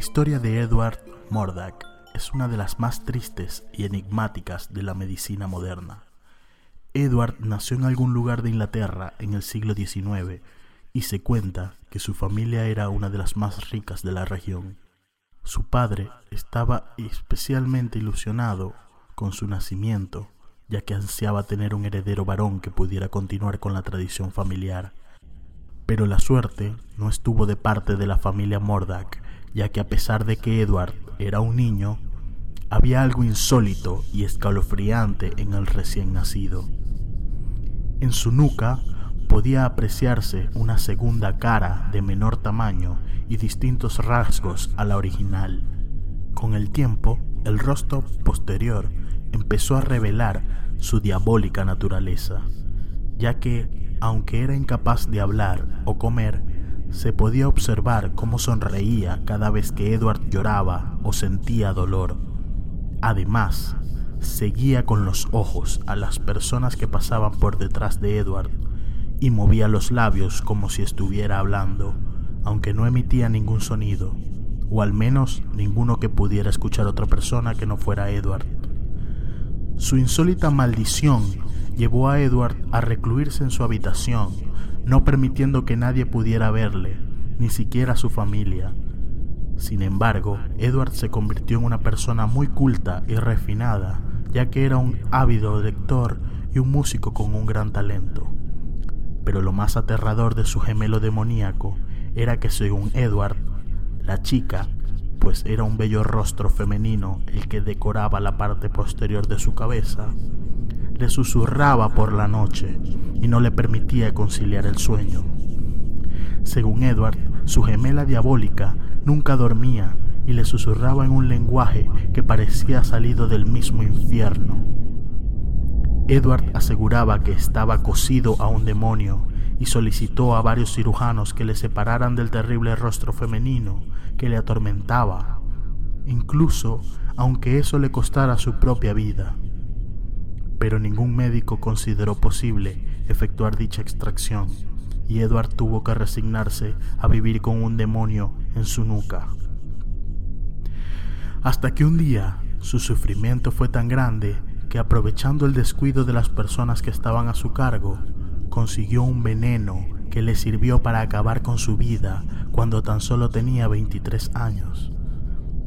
historia de Edward Murdoch es una de las más tristes y enigmáticas de la medicina moderna. Edward nació en algún lugar de Inglaterra en el siglo XIX y se cuenta que su familia era una de las más ricas de la región. Su padre estaba especialmente ilusionado con su nacimiento, ya que ansiaba tener un heredero varón que pudiera continuar con la tradición familiar. Pero la suerte no estuvo de parte de la familia Murdoch, ya que a pesar de que Edward era un niño, había algo insólito y escalofriante en el recién nacido. En su nuca podía apreciarse una segunda cara de menor tamaño y distintos rasgos a la original. Con el tiempo, el rostro posterior empezó a revelar su diabólica naturaleza, ya que, aunque era incapaz de hablar o comer, se podía observar cómo sonreía cada vez que Edward lloraba o sentía dolor. Además, seguía con los ojos a las personas que pasaban por detrás de Edward y movía los labios como si estuviera hablando, aunque no emitía ningún sonido, o al menos ninguno que pudiera escuchar otra persona que no fuera Edward. Su insólita maldición llevó a Edward a recluirse en su habitación no permitiendo que nadie pudiera verle, ni siquiera su familia. Sin embargo, Edward se convirtió en una persona muy culta y refinada, ya que era un ávido lector y un músico con un gran talento. Pero lo más aterrador de su gemelo demoníaco era que según Edward, la chica, pues era un bello rostro femenino el que decoraba la parte posterior de su cabeza, le susurraba por la noche y no le permitía conciliar el sueño. Según Edward, su gemela diabólica nunca dormía y le susurraba en un lenguaje que parecía salido del mismo infierno. Edward aseguraba que estaba cosido a un demonio y solicitó a varios cirujanos que le separaran del terrible rostro femenino que le atormentaba, incluso aunque eso le costara su propia vida pero ningún médico consideró posible efectuar dicha extracción y Edward tuvo que resignarse a vivir con un demonio en su nuca. Hasta que un día su sufrimiento fue tan grande que aprovechando el descuido de las personas que estaban a su cargo, consiguió un veneno que le sirvió para acabar con su vida cuando tan solo tenía 23 años.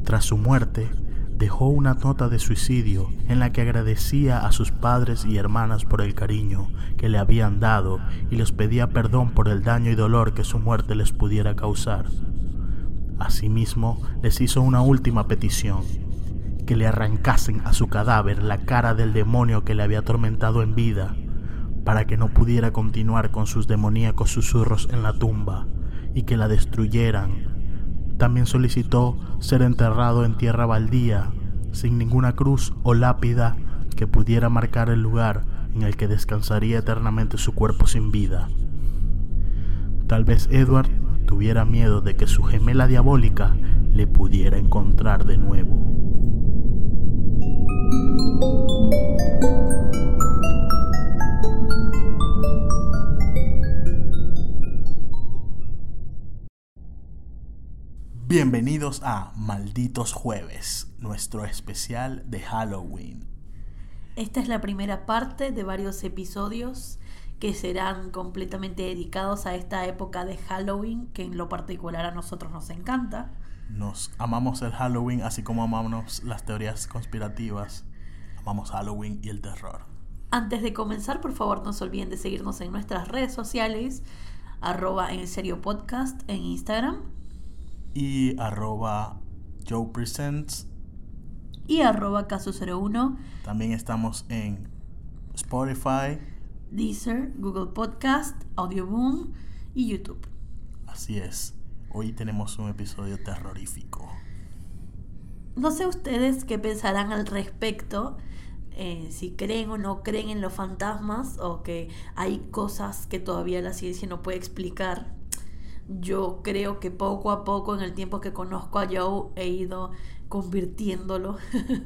Tras su muerte, dejó una nota de suicidio en la que agradecía a sus padres y hermanas por el cariño que le habían dado y les pedía perdón por el daño y dolor que su muerte les pudiera causar. Asimismo, les hizo una última petición, que le arrancasen a su cadáver la cara del demonio que le había atormentado en vida, para que no pudiera continuar con sus demoníacos susurros en la tumba, y que la destruyeran también solicitó ser enterrado en tierra baldía, sin ninguna cruz o lápida que pudiera marcar el lugar en el que descansaría eternamente su cuerpo sin vida. Tal vez Edward tuviera miedo de que su gemela diabólica le pudiera encontrar de nuevo. Bienvenidos a Malditos Jueves, nuestro especial de Halloween. Esta es la primera parte de varios episodios que serán completamente dedicados a esta época de Halloween que en lo particular a nosotros nos encanta. Nos amamos el Halloween así como amamos las teorías conspirativas. Amamos Halloween y el terror. Antes de comenzar, por favor, no se olviden de seguirnos en nuestras redes sociales, arroba en serio podcast en Instagram y arroba Joe Presents y arroba caso 01. También estamos en Spotify, Deezer, Google Podcast, Audioboom y YouTube. Así es. Hoy tenemos un episodio terrorífico. No sé ustedes qué pensarán al respecto, eh, si creen o no creen en los fantasmas o que hay cosas que todavía la ciencia no puede explicar yo creo que poco a poco en el tiempo que conozco a Joe he ido convirtiéndolo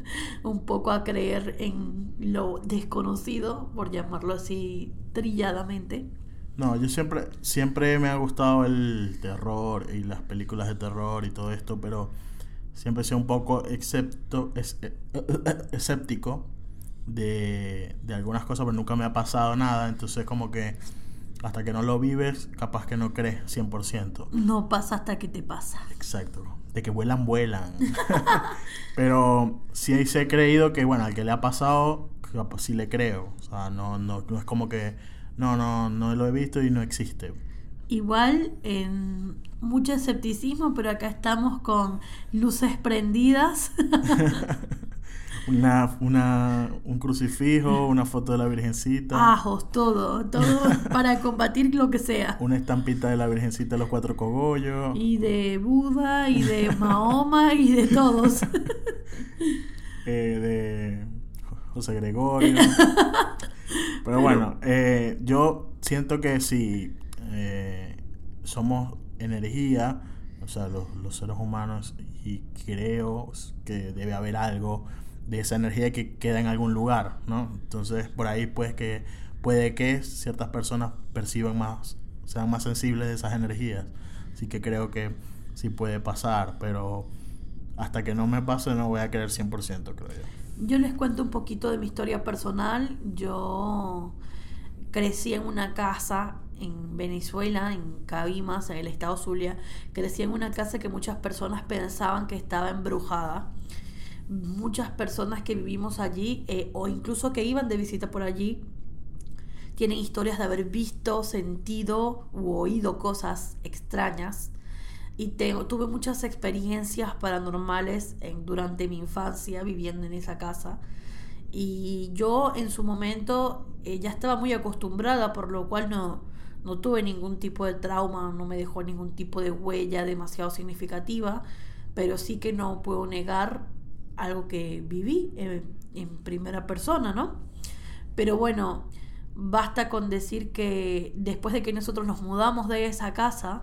un poco a creer en lo desconocido, por llamarlo así trilladamente. No, yo siempre, siempre me ha gustado el terror y las películas de terror y todo esto, pero siempre he sido un poco excepto, eh, escéptico de, de algunas cosas, pero nunca me ha pasado nada. Entonces, como que hasta que no lo vives, capaz que no crees 100%. No pasa hasta que te pasa. Exacto. De que vuelan, vuelan. pero sí, sí he creído que, bueno, al que le ha pasado, capaz sí le creo. O sea, no, no, no es como que, no, no, no lo he visto y no existe. Igual, en mucho escepticismo, pero acá estamos con luces prendidas. Una, una, un crucifijo, una foto de la Virgencita, Ajos, todo, todo para combatir lo que sea. una estampita de la Virgencita de los cuatro cogollos. Y de Buda, y de Mahoma, y de todos. eh, de José Gregorio. Pero bueno, eh, yo siento que si eh, somos energía, o sea, los, los seres humanos, y creo que debe haber algo de esa energía que queda en algún lugar, ¿no? Entonces, por ahí pues que puede que ciertas personas perciban más, sean más sensibles de esas energías. Así que creo que sí puede pasar, pero hasta que no me pase no voy a creer 100%, creo yo. Yo les cuento un poquito de mi historia personal. Yo crecí en una casa en Venezuela, en Cabimas, en el estado Zulia. Crecí en una casa que muchas personas pensaban que estaba embrujada. Muchas personas que vivimos allí eh, o incluso que iban de visita por allí tienen historias de haber visto, sentido u oído cosas extrañas. Y tengo, tuve muchas experiencias paranormales durante mi infancia viviendo en esa casa. Y yo en su momento eh, ya estaba muy acostumbrada, por lo cual no, no tuve ningún tipo de trauma, no me dejó ningún tipo de huella demasiado significativa, pero sí que no puedo negar algo que viví en, en primera persona, ¿no? Pero bueno, basta con decir que después de que nosotros nos mudamos de esa casa,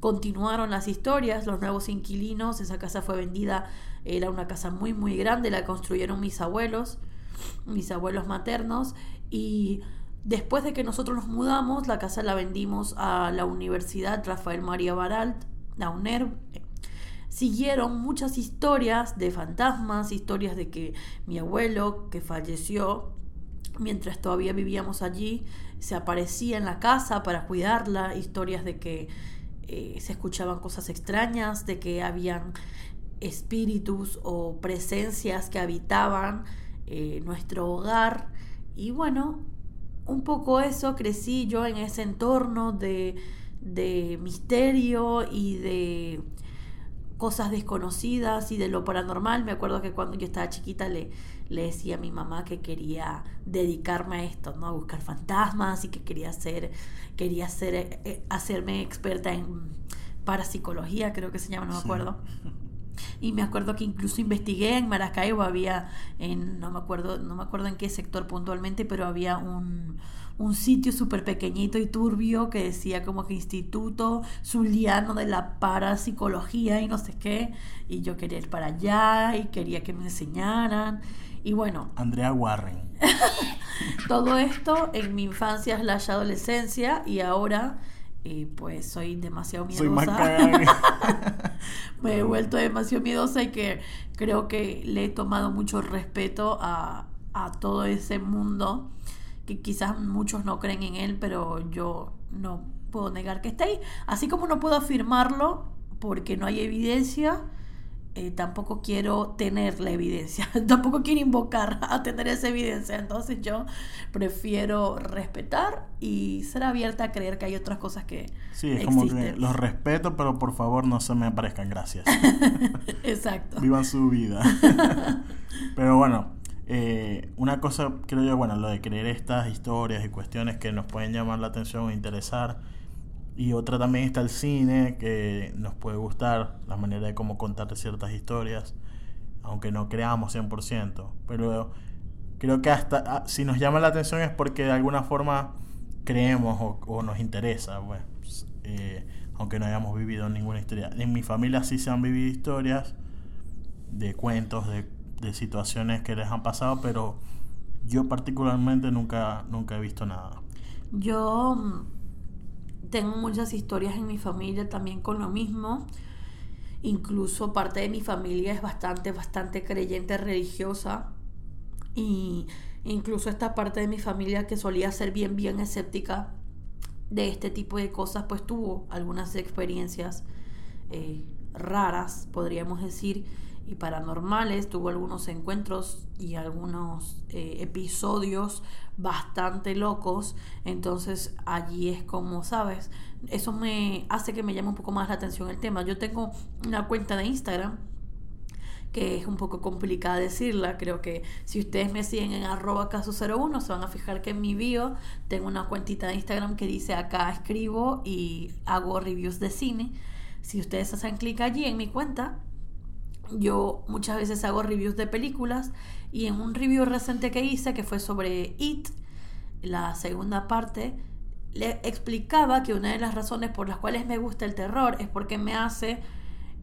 continuaron las historias, los nuevos inquilinos, esa casa fue vendida, era una casa muy muy grande, la construyeron mis abuelos, mis abuelos maternos, y después de que nosotros nos mudamos, la casa la vendimos a la Universidad Rafael María Baralt, la. Siguieron muchas historias de fantasmas, historias de que mi abuelo, que falleció, mientras todavía vivíamos allí, se aparecía en la casa para cuidarla, historias de que eh, se escuchaban cosas extrañas, de que habían espíritus o presencias que habitaban eh, nuestro hogar. Y bueno, un poco eso crecí yo en ese entorno de, de misterio y de cosas desconocidas y de lo paranormal. Me acuerdo que cuando yo estaba chiquita le, le decía a mi mamá que quería dedicarme a esto, ¿no? A buscar fantasmas y que quería hacer, quería hacer, eh, hacerme experta en parapsicología, creo que se llama, no me acuerdo. Y me acuerdo que incluso investigué en Maracaibo, había en, no me acuerdo, no me acuerdo en qué sector puntualmente, pero había un, un sitio súper pequeñito y turbio que decía como que Instituto Zuliano de la Parapsicología y no sé qué. Y yo quería ir para allá y quería que me enseñaran. Y bueno, Andrea Warren. todo esto en mi infancia es la adolescencia y ahora eh, pues soy demasiado Soy más miedosa. me he vuelto demasiado miedosa y que creo que le he tomado mucho respeto a, a todo ese mundo que quizás muchos no creen en él, pero yo no puedo negar que está ahí. Así como no puedo afirmarlo porque no hay evidencia, eh, tampoco quiero tener la evidencia, tampoco quiero invocar a tener esa evidencia. Entonces yo prefiero respetar y ser abierta a creer que hay otras cosas que Sí, es como que existen. los respeto, pero por favor no se me aparezcan, gracias. Exacto. Vivan su vida. pero bueno, eh, una cosa creo yo, bueno, lo de creer estas historias y cuestiones que nos pueden llamar la atención o interesar. Y otra también está el cine, que nos puede gustar, la manera de cómo contar ciertas historias, aunque no creamos 100%. Pero creo que hasta ah, si nos llama la atención es porque de alguna forma creemos o, o nos interesa, pues, eh, aunque no hayamos vivido ninguna historia. En mi familia sí se han vivido historias de cuentos, de, de situaciones que les han pasado, pero yo particularmente nunca, nunca he visto nada. Yo mm, tengo muchas historias en mi familia también con lo mismo. Incluso parte de mi familia es bastante, bastante creyente religiosa. Y incluso esta parte de mi familia que solía ser bien, bien escéptica de este tipo de cosas, pues tuvo algunas experiencias eh, raras, podríamos decir, y paranormales. Tuvo algunos encuentros y algunos eh, episodios bastante locos. Entonces allí es como, ¿sabes? Eso me hace que me llame un poco más la atención el tema. Yo tengo una cuenta de Instagram que es un poco complicada decirla. Creo que si ustedes me siguen en arroba caso01 se van a fijar que en mi bio tengo una cuentita de Instagram que dice acá escribo y hago reviews de cine. Si ustedes hacen clic allí en mi cuenta, yo muchas veces hago reviews de películas y en un review reciente que hice, que fue sobre It, la segunda parte, le explicaba que una de las razones por las cuales me gusta el terror es porque me hace,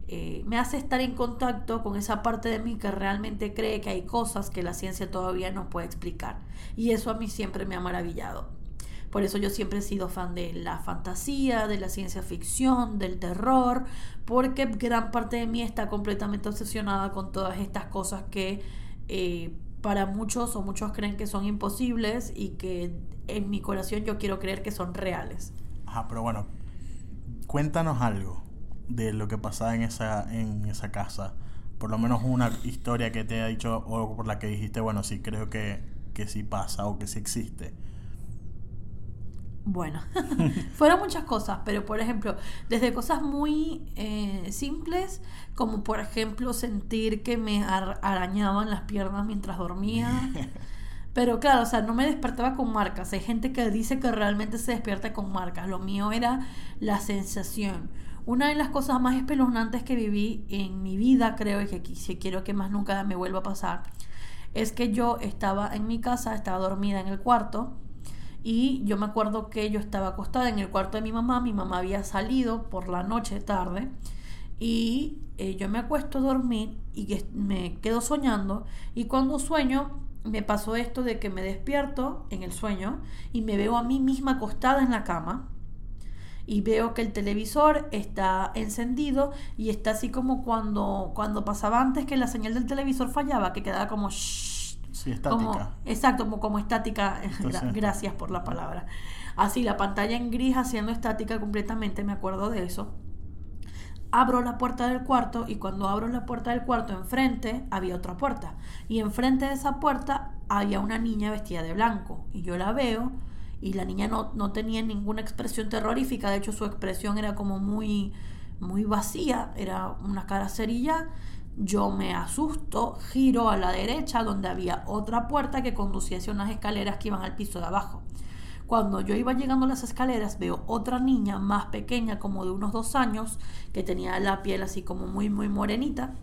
eh, me hace estar en contacto con esa parte de mí que realmente cree que hay cosas que la ciencia todavía no puede explicar. Y eso a mí siempre me ha maravillado. Por eso yo siempre he sido fan de la fantasía, de la ciencia ficción, del terror, porque gran parte de mí está completamente obsesionada con todas estas cosas que eh, para muchos o muchos creen que son imposibles y que en mi corazón yo quiero creer que son reales. Ajá, pero bueno, cuéntanos algo de lo que pasaba en esa, en esa casa. Por lo menos una historia que te ha dicho o por la que dijiste, bueno, sí, creo que, que sí pasa o que sí existe. Bueno, fueron muchas cosas, pero por ejemplo, desde cosas muy eh, simples, como por ejemplo sentir que me arañaban las piernas mientras dormía. Pero claro, o sea, no me despertaba con marcas. Hay gente que dice que realmente se despierta con marcas. Lo mío era la sensación. Una de las cosas más espeluznantes que viví en mi vida, creo, y que si quiero que más nunca me vuelva a pasar, es que yo estaba en mi casa, estaba dormida en el cuarto y yo me acuerdo que yo estaba acostada en el cuarto de mi mamá, mi mamá había salido por la noche tarde y eh, yo me acuesto a dormir y me quedo soñando y cuando sueño me pasó esto de que me despierto en el sueño y me veo a mí misma acostada en la cama y veo que el televisor está encendido y está así como cuando, cuando pasaba antes que la señal del televisor fallaba, que quedaba como... Sí, estática. exacto, como, como estática. Gracias por la palabra. Así, la pantalla en gris haciendo estática completamente, me acuerdo de eso. Abro la puerta del cuarto y cuando abro la puerta del cuarto enfrente había otra puerta. Y enfrente de esa puerta había una niña vestida de blanco. Y yo la veo y la niña no, no tenía ninguna expresión terrorífica. De hecho, su expresión era como muy, muy vacía. Era una cara cerilla yo me asusto, giro a la derecha donde había otra puerta que conducía hacia unas escaleras que iban al piso de abajo. Cuando yo iba llegando a las escaleras veo otra niña más pequeña, como de unos dos años, que tenía la piel así como muy, muy morenita,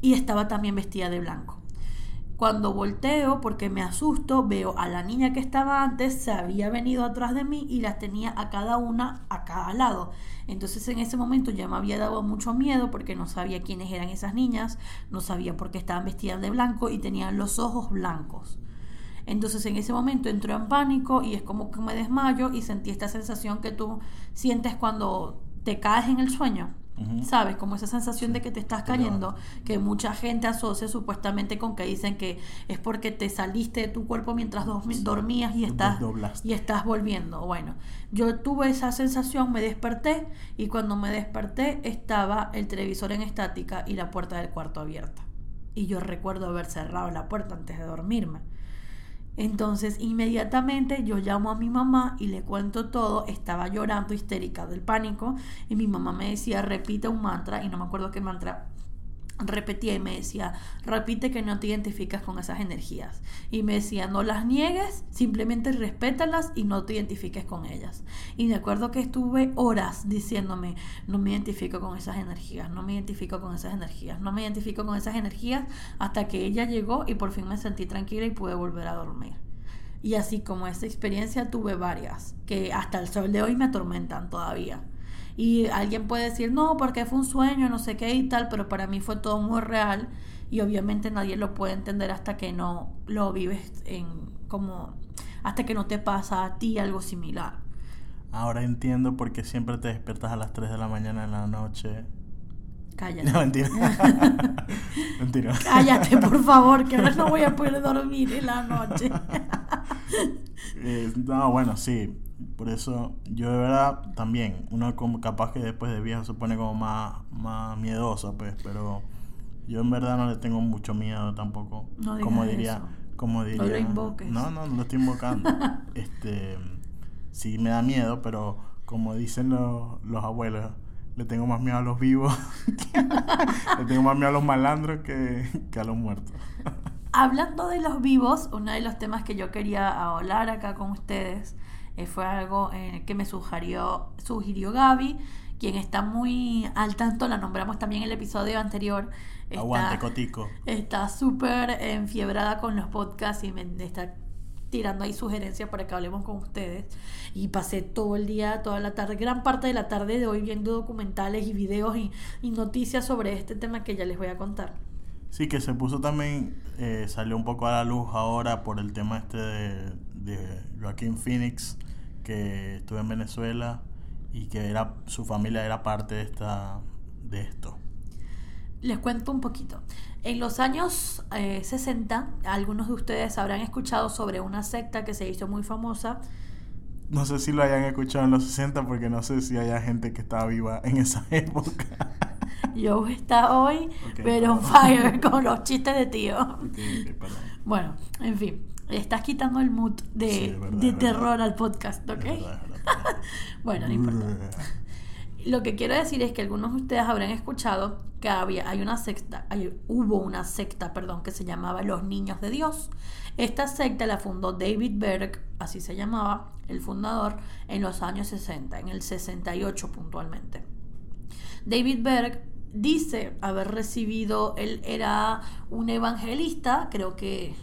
y estaba también vestida de blanco. Cuando volteo, porque me asusto, veo a la niña que estaba antes, se había venido atrás de mí y las tenía a cada una a cada lado. Entonces en ese momento ya me había dado mucho miedo porque no sabía quiénes eran esas niñas, no sabía por qué estaban vestidas de blanco y tenían los ojos blancos. Entonces en ese momento entró en pánico y es como que me desmayo y sentí esta sensación que tú sientes cuando te caes en el sueño ¿Sabes? Como esa sensación de que te estás cayendo, que mucha gente asocia supuestamente con que dicen que es porque te saliste de tu cuerpo mientras dormías y estás, y estás volviendo. Bueno, yo tuve esa sensación, me desperté y cuando me desperté estaba el televisor en estática y la puerta del cuarto abierta. Y yo recuerdo haber cerrado la puerta antes de dormirme. Entonces inmediatamente yo llamo a mi mamá y le cuento todo, estaba llorando histérica del pánico y mi mamá me decía repite un mantra y no me acuerdo qué mantra repetía y me decía, repite que no te identificas con esas energías. Y me decía, no las niegues, simplemente respétalas y no te identifiques con ellas. Y me acuerdo que estuve horas diciéndome, no me identifico con esas energías, no me identifico con esas energías, no me identifico con esas energías, hasta que ella llegó y por fin me sentí tranquila y pude volver a dormir. Y así como esa experiencia tuve varias, que hasta el sol de hoy me atormentan todavía. Y alguien puede decir, no, porque fue un sueño, no sé qué y tal, pero para mí fue todo muy real y obviamente nadie lo puede entender hasta que no lo vives en como hasta que no te pasa a ti algo similar. Ahora entiendo por qué siempre te despiertas a las 3 de la mañana en la noche Cállate. No, mentira. mentira. Cállate, por favor, que ahora no voy a poder dormir en la noche. Eh, no, bueno, sí. Por eso, yo de verdad también, uno como capaz que después de viejo se pone como más, más miedoso, pues, pero yo en verdad no le tengo mucho miedo tampoco. No como diría, eso. como diría. lo invoques. No, no, no lo estoy invocando. este, sí me da miedo, pero como dicen los, los abuelos, le tengo más miedo a los vivos, le tengo más miedo a los malandros que, que a los muertos. Hablando de los vivos, uno de los temas que yo quería hablar acá con ustedes eh, fue algo eh, que me sugirió, sugirió Gaby, quien está muy al tanto, la nombramos también en el episodio anterior. Está- Aguante, Cotico. Está súper enfiebrada con los podcasts y me está tirando ahí sugerencias para que hablemos con ustedes. Y pasé todo el día, toda la tarde, gran parte de la tarde de hoy viendo documentales y videos y, y noticias sobre este tema que ya les voy a contar. Sí, que se puso también, eh, salió un poco a la luz ahora por el tema este de, de Joaquín Phoenix, que estuvo en Venezuela y que era su familia era parte de esta de esto. Les cuento un poquito. En los años eh, 60, algunos de ustedes habrán escuchado sobre una secta que se hizo muy famosa. No sé si lo hayan escuchado en los 60 porque no sé si haya gente que estaba viva en esa época. Yo está hoy, Ok, pero perdón. fire con los chistes de tío. Ok, ok, perdón. Bueno, en fin, le estás quitando el mood de, Sí, es verdad, de es terror al podcast, ¿ok? Verdad. Bueno, no importa. Lo que quiero decir es que algunos de ustedes habrán escuchado que había, hay una secta, hay- hubo una secta, perdón, que se llamaba Los Niños de Dios. Esta secta la fundó David Berg, así se llamaba, el fundador, en los años 60, en el 68 puntualmente. David Berg dice haber recibido, él era un evangelista, creo que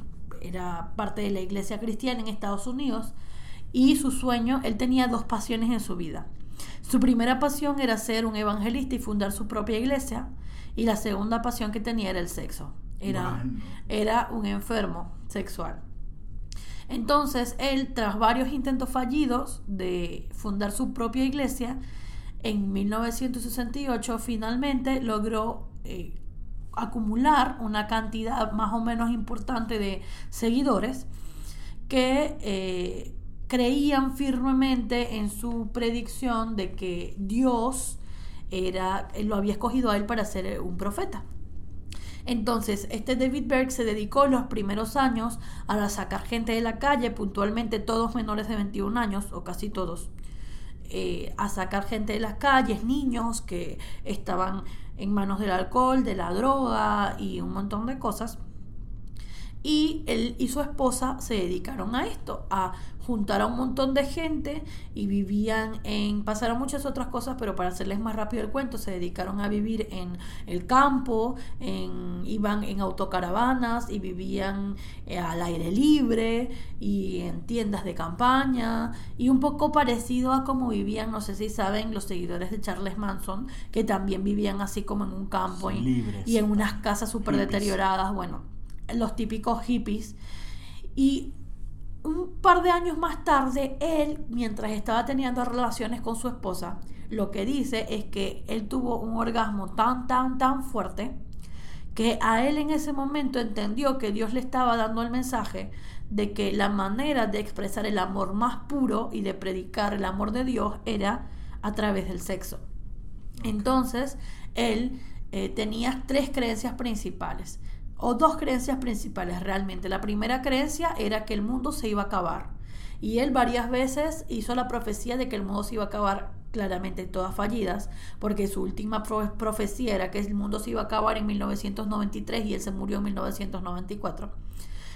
era parte de la iglesia cristiana en Estados Unidos, y su sueño, él tenía dos pasiones en su vida. Su primera pasión era ser un evangelista y fundar su propia iglesia, y la segunda pasión que tenía era el sexo. Era, Bueno. era un enfermo sexual. Entonces, él, tras varios intentos fallidos de fundar su propia iglesia, en 1968 finalmente logró eh, acumular una cantidad más o menos importante de seguidores que eh, creían firmemente en su predicción de que Dios era, lo había escogido a él para ser eh, un profeta. Entonces, este David Berg se dedicó los primeros años a sacar gente de la calle, puntualmente todos menores de 21 años, o casi todos, eh, a sacar gente de las calles, niños que estaban en manos del alcohol, de la droga y un montón de cosas. Y él y su esposa se dedicaron a esto, a juntar a un montón de gente y vivían en, pasaron muchas otras cosas, pero para hacerles más rápido el cuento, se dedicaron a vivir en el campo, en, iban en autocaravanas y vivían eh, al aire libre y en tiendas de campaña y un poco parecido a como vivían, no sé si saben, los seguidores de Charles Manson, que también vivían así como en un campo y, y en unas casas súper deterioradas, bueno, los típicos hippies. Y un par de años más tarde, él, mientras estaba teniendo relaciones con su esposa, lo que dice es que él tuvo un orgasmo tan, tan, tan fuerte que a él en ese momento entendió que Dios le estaba dando el mensaje de que la manera de expresar el amor más puro y de predicar el amor de Dios era a través del sexo. Entonces, él eh, tenía tres creencias principales, o dos creencias principales realmente. La primera creencia era que el mundo se iba a acabar. Y él varias veces hizo la profecía de que el mundo se iba a acabar, claramente todas fallidas, porque su última pro- profecía era que el mundo se iba a acabar en 1993 y él se murió en 1994.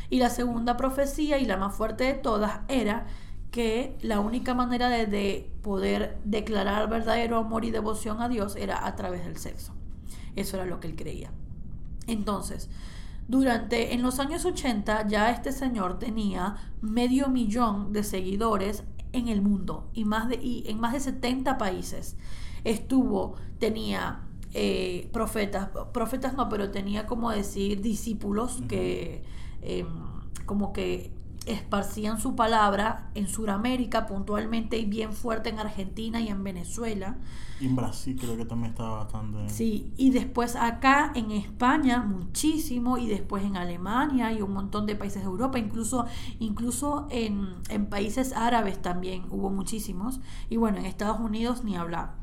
Y la segunda profecía, y la más fuerte de todas, era que la única manera de, de poder declarar verdadero amor y devoción a Dios era a través del sexo. Eso era lo que él creía. Entonces, durante en los años 80 ya este señor tenía medio millón de seguidores en el mundo y más de y en más de 70 países. Estuvo tenía eh, profetas, profetas no, pero tenía como decir discípulos que eh, como que esparcían su palabra en Sudamérica puntualmente y bien fuerte en Argentina y en Venezuela. Y en Brasil creo que también estaba bastante. Sí, y después acá en España muchísimo y después en Alemania y un montón de países de Europa, incluso, incluso en, en países árabes también hubo muchísimos y bueno, en Estados Unidos ni hablar.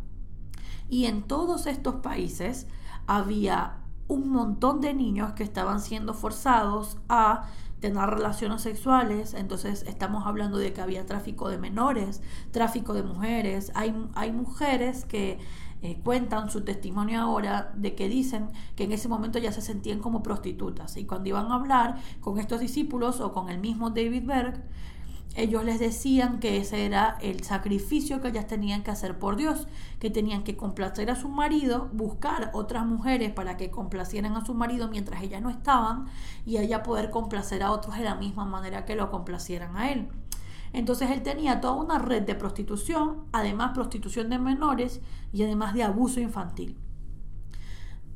Y en todos estos países había un montón de niños que estaban siendo forzados a tener relaciones sexuales, entonces estamos hablando de que había tráfico de menores, tráfico de mujeres, hay, hay mujeres que eh, cuentan su testimonio ahora de que dicen que en ese momento ya se sentían como prostitutas. Y cuando iban a hablar con estos discípulos o con el mismo David Berg, ellos les decían que ese era el sacrificio que ellas tenían que hacer por Dios, que tenían que complacer a su marido, buscar otras mujeres para que complacieran a su marido mientras ellas no estaban y ella poder complacer a otros de la misma manera que lo complacieran a él. Entonces él tenía toda una red de prostitución, además prostitución de menores y además de abuso infantil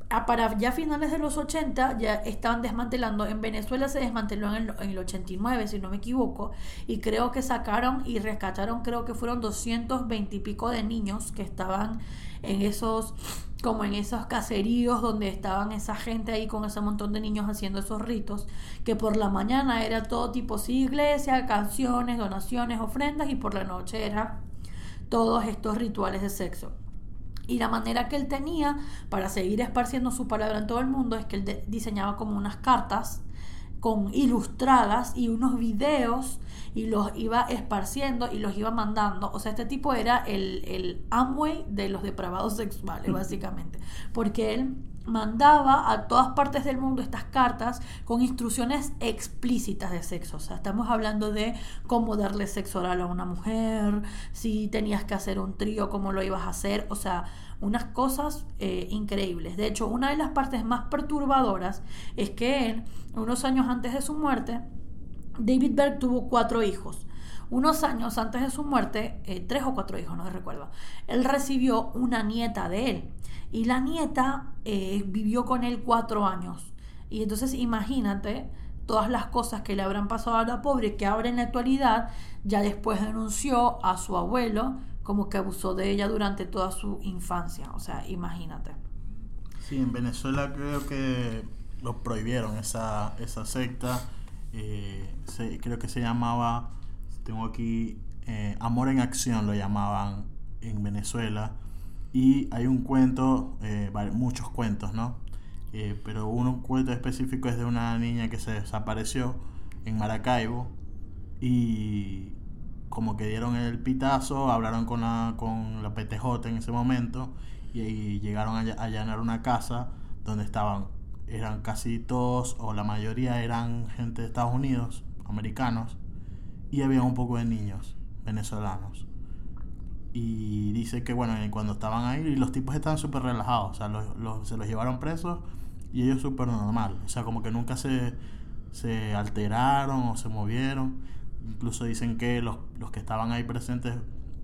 para ya finales de los 80 ya estaban desmantelando. En Venezuela se desmanteló en el, en el, 89, si no me equivoco, y creo que sacaron y rescataron, creo que fueron 220 y pico de niños que estaban en esos, como en esos caseríos donde estaban esa gente ahí con ese montón de niños haciendo esos ritos, que por la mañana era todo tipo, sí, iglesia, canciones, donaciones, ofrendas, y por la noche era todos estos rituales de sexo. Y la manera que él tenía para seguir esparciendo su palabra en todo el mundo es que él diseñaba como unas cartas con ilustradas y unos videos y los iba esparciendo y los iba mandando. O sea, este tipo era el, el Amway de los depravados sexuales, básicamente. Porque él mandaba a todas partes del mundo estas cartas con instrucciones explícitas de sexo. O sea, estamos hablando de cómo darle sexo oral a una mujer, si tenías que hacer un trío, cómo lo ibas a hacer. O sea, unas cosas eh, increíbles. De hecho, una de las partes más perturbadoras es que él, unos años antes de su muerte, David Berg tuvo cuatro hijos. Unos años antes de su muerte, eh, tres o cuatro hijos, no recuerdo, él recibió una nieta de él y la nieta eh, vivió con él cuatro años. Y entonces imagínate todas las cosas que le habrán pasado a la pobre, que ahora en la actualidad ya después denunció a su abuelo como que abusó de ella durante toda su infancia. O sea, imagínate. Sí, en Venezuela creo que lo prohibieron esa, esa secta. Eh, creo que se llamaba, tengo aquí, eh, Amor en Acción lo llamaban en Venezuela y hay un cuento, eh, muchos cuentos, ¿no? Eh, pero un cuento específico es de una niña que se desapareció en Maracaibo y como que dieron el pitazo, hablaron con la, con la PTJ en ese momento y, llegaron a allanar una casa donde estaban, eran casi todos o la mayoría eran gente de Estados Unidos, americanos, y había un poco de niños venezolanos y dice que bueno, cuando estaban ahí los tipos estaban súper relajados, o sea, los, se los llevaron presos y ellos súper normal, o sea, como que nunca se, se alteraron o se movieron, incluso dicen que los, los que estaban ahí presentes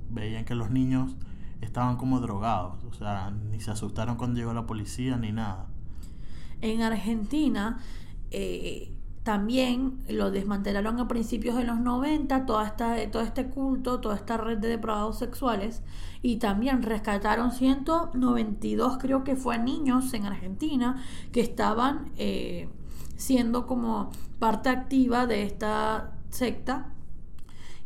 veían que los niños estaban como drogados, o sea, ni se asustaron cuando llegó la policía ni nada. En Argentina, eh, también lo desmantelaron a principios de los 90, toda esta, todo este culto, toda esta red de depravados sexuales. Y también rescataron 192, creo que fue niños en Argentina, que estaban eh, siendo como parte activa de esta secta.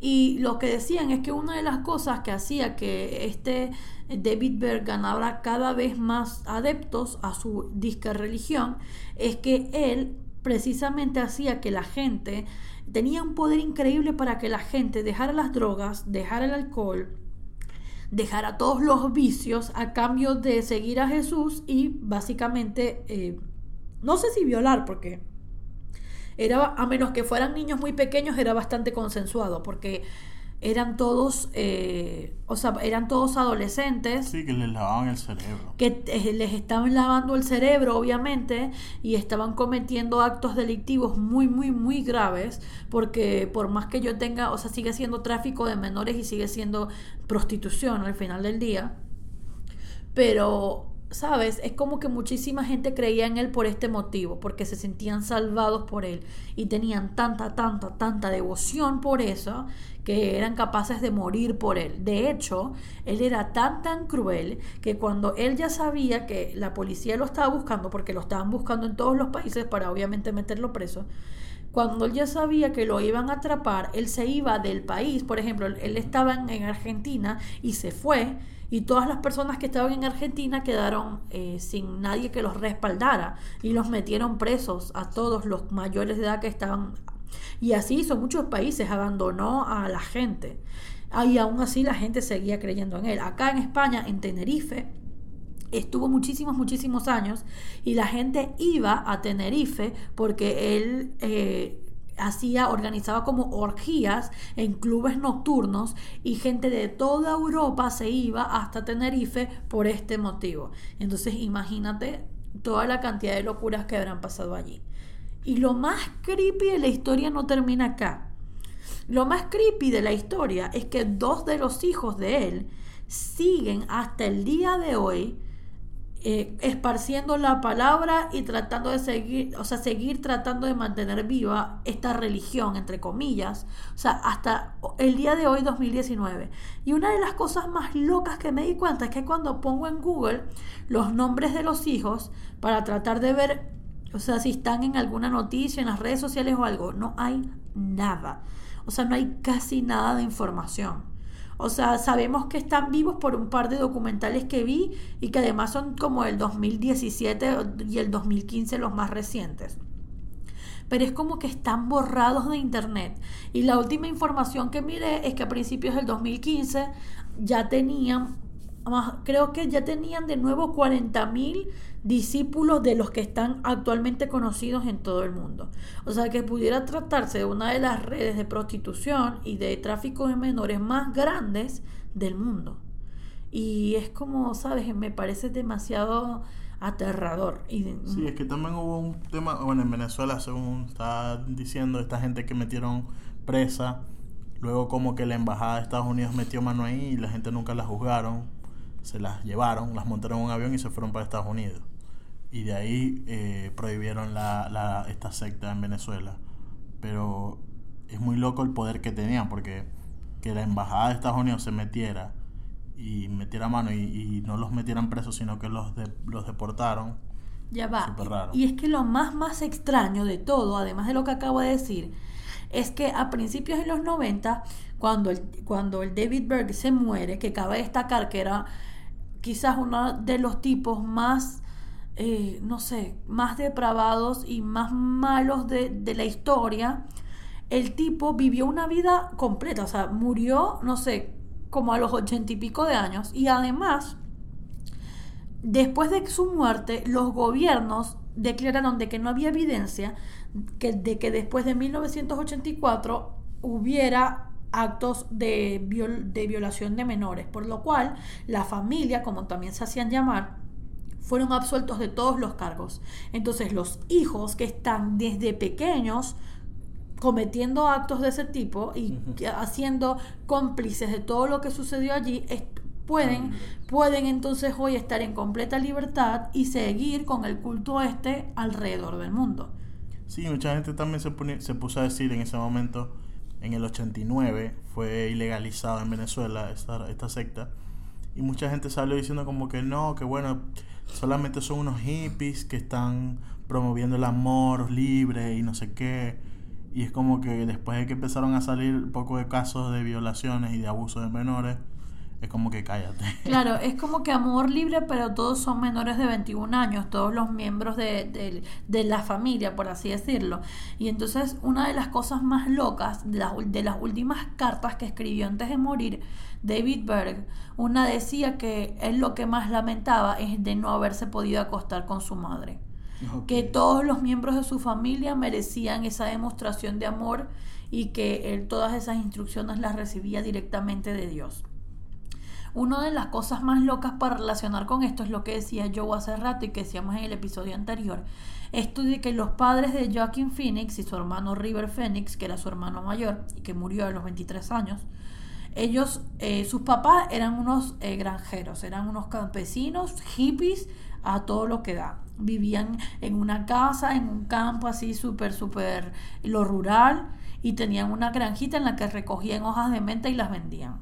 Y lo que decían es que una de las cosas que hacía que este David Berg ganara cada vez más adeptos a su disca religión es que él precisamente hacía que la gente tenía un poder increíble para que la gente dejara las drogas, dejara el alcohol, dejara todos los vicios a cambio de seguir a Jesús y básicamente, eh, no sé si violar, porque era, a menos que fueran niños muy pequeños, era bastante consensuado, porque eran todos, eh, o sea, eran todos adolescentes. Sí, que les lavaban el cerebro. Que eh, les estaban lavando el cerebro, obviamente, y estaban cometiendo actos delictivos muy, muy, muy graves, porque por más que yo tenga, o sea, sigue siendo tráfico de menores y sigue siendo prostitución al final del día, pero ¿sabes? Es como que muchísima gente creía en él por este motivo, porque se sentían salvados por él y tenían tanta, tanta, tanta devoción por eso que eran capaces de morir por él. De hecho, él era tan, tan cruel que cuando él ya sabía que la policía lo estaba buscando, porque lo estaban buscando en todos los países para obviamente meterlo preso, cuando él ya sabía que lo iban a atrapar, él se iba del país. Por ejemplo, él estaba en Argentina y se fue y todas las personas que estaban en Argentina quedaron eh, sin nadie que los respaldara y los metieron presos a todos los mayores de edad que estaban. Y así hizo muchos países, abandonó a la gente. Y aún así la gente seguía creyendo en él. Acá en España, en Tenerife, estuvo muchísimos, muchísimos años y la gente iba a Tenerife porque él eh, hacía, organizaba como orgías en clubes nocturnos y gente de toda Europa se iba hasta Tenerife por este motivo. Entonces imagínate toda la cantidad de locuras que habrán pasado allí. Y lo más creepy de la historia no termina acá. Lo más creepy de la historia es que dos de los hijos de él siguen hasta el día de hoy eh, esparciendo la palabra y tratando de seguir, o sea, seguir tratando de mantener viva esta religión, entre comillas, o sea, hasta el día de hoy, 2019. Y una de las cosas más locas que me di cuenta es que cuando pongo en Google los nombres de los hijos para tratar de ver, o sea, si están en alguna noticia, en las redes sociales o algo, no hay nada. O sea, no hay casi nada de información. O sea, sabemos que están vivos por un par de documentales que vi y que además son como el 2017 y el 2015 los más recientes. Pero es como que están borrados de internet. Y la última información que miré es que a principios del 2015 ya tenían creo que ya tenían de nuevo 40.000 discípulos de los que están actualmente conocidos en todo el mundo. O sea que pudiera tratarse de una de las redes de prostitución y de tráfico de menores más grandes del mundo. Y es como, ¿sabes? Me parece demasiado aterrador. Y, sí, es que también hubo un tema, bueno, en Venezuela, según está diciendo, esta gente que metieron presa, luego como que la embajada de Estados Unidos metió mano ahí y la gente nunca la juzgaron se las llevaron, las montaron en un avión y se fueron para Estados Unidos. Y de ahí eh, prohibieron la, la, esta secta en Venezuela. Pero es muy loco el poder que tenían, porque que la embajada de Estados Unidos se metiera y metiera mano y, no los metieran presos, sino que los, los deportaron. Ya va. Y es que lo más, más extraño de todo, además de lo que acabo de decir, es que a principios de los 90, cuando el, cuando el David Berg se muere, que cabe destacar que era quizás uno de los tipos más, eh, no sé, más depravados y más malos de, de la historia, el tipo vivió una vida completa, o sea, murió, no sé, como a los ochenta y pico de años. Y además, después de su muerte, los gobiernos declararon de que no había evidencia que, de que después de 1984 hubiera actos de, de violación de menores, por lo cual la familia, como también se hacían llamar, fueron absueltos de todos los cargos. Entonces los hijos que están desde pequeños cometiendo actos de ese tipo y haciendo cómplices de todo lo que sucedió allí, pueden, pueden entonces hoy estar en completa libertad y seguir con el culto este alrededor del mundo. Sí, mucha gente también se, se puso a decir en ese momento en el 89 fue ilegalizado en Venezuela esta, esta secta. Y mucha gente salió diciendo como que no, que bueno, solamente son unos hippies que están promoviendo el amor libre y no sé qué. Y es como que después de que empezaron a salir poco de casos de violaciones y de abuso de menores, es como que cállate. Claro, es como que amor libre, pero todos son menores de 21 años, todos los miembros de, de, la familia, por así decirlo. Y entonces una de las cosas más locas de las, de las últimas cartas que escribió antes de morir, David Berg, una decía que él lo que más lamentaba es de no haberse podido acostar con su madre. Que todos los miembros de su familia merecían esa demostración de amor y que él todas esas instrucciones las recibía directamente de Dios. Una de las cosas más locas para relacionar con esto es lo que decía Joe hace rato y que decíamos en el episodio anterior. Esto de que los padres de Joaquin Phoenix y su hermano River Phoenix, que era su hermano mayor y que murió a los 23 años, Ellos, eh, sus papás eran unos eh, granjeros, eran unos campesinos, hippies, a todo lo que da. Vivían en una casa, en un campo así súper, súper, lo rural, y tenían una granjita en la que recogían hojas de menta y las vendían.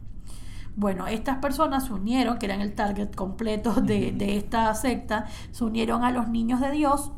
Bueno, estas personas se unieron, que eran el target completo de, de esta secta, se unieron a los niños de Dios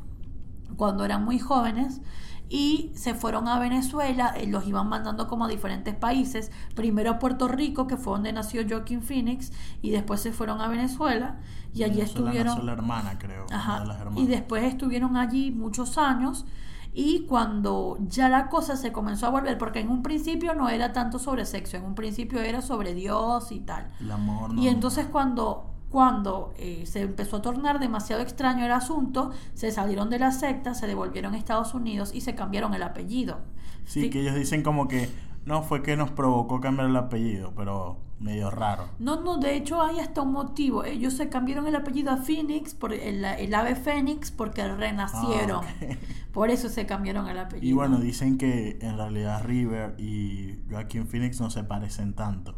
cuando eran muy jóvenes y se fueron a Venezuela, eh, los iban mandando como a diferentes países, primero a Puerto Rico, que fue donde nació Joaquín Phoenix, y después se fueron a Venezuela y allí estuvieron... la hermana, creo. Ajá, y después estuvieron allí muchos años y cuando ya la cosa se comenzó a volver, porque en un principio no era tanto sobre sexo, en un principio era sobre Dios y tal. El amor, Y entonces cuando cuando eh, se empezó a tornar demasiado extraño el asunto, se salieron de la secta, se devolvieron a Estados Unidos y se cambiaron el apellido. Sí, que ellos dicen como que no fue que nos provocó cambiar el apellido, pero medio raro. No, no, de hecho hay hasta un motivo. Ellos se cambiaron el apellido a Phoenix, por el, ave Fénix, porque renacieron. Ah, por eso se cambiaron el apellido. Y bueno, dicen que en realidad River y Joaquín Phoenix no se parecen tanto.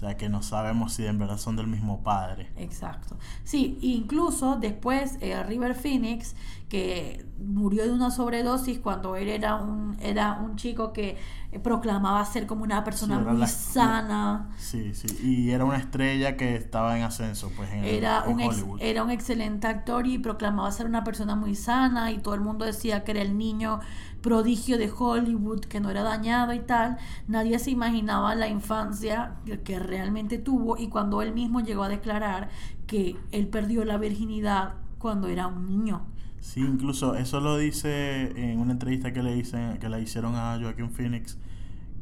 O sea que no sabemos si en verdad son del mismo padre. Exacto. Sí, incluso después eh, River Phoenix, que murió de una sobredosis cuando él era un, era un chico que proclamaba ser como una persona muy sana. Sí, sí, y era una estrella que estaba en ascenso, pues en, era un era un excelente actor y proclamaba ser una persona muy sana y todo el mundo decía que era el niño prodigio de Hollywood, que no era dañado y tal. Nadie se imaginaba la infancia que realmente tuvo y cuando él mismo llegó a declarar que él perdió la virginidad cuando era un niño. Sí, incluso eso lo dice en una entrevista que le, hice, que le hicieron a Joaquin Phoenix,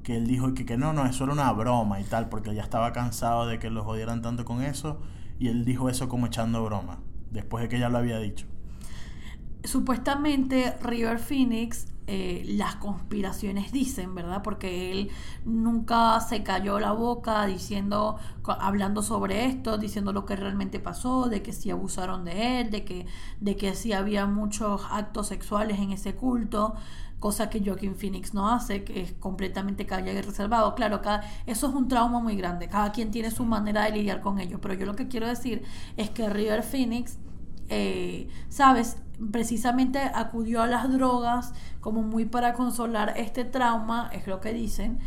que él dijo que, que no, no, eso era una broma y tal, porque ya estaba cansado de que lo jodieran tanto con eso, y él dijo eso como echando broma, después de que ya lo había dicho. Supuestamente River Phoenix eh, las conspiraciones dicen, ¿verdad? Porque él nunca se cayó la boca diciendo, hablando sobre esto, diciendo lo que realmente pasó, de que sí abusaron de él, de que, de que sí había muchos actos sexuales en ese culto cosa que Joaquin Phoenix no hace, que es completamente callado y reservado. Claro, cada, eso es un trauma muy grande, cada quien tiene su manera de lidiar con ello, pero yo lo que quiero decir es que River Phoenix, eh, sabes, precisamente acudió a las drogas como muy para consolar este trauma, es lo que dicen.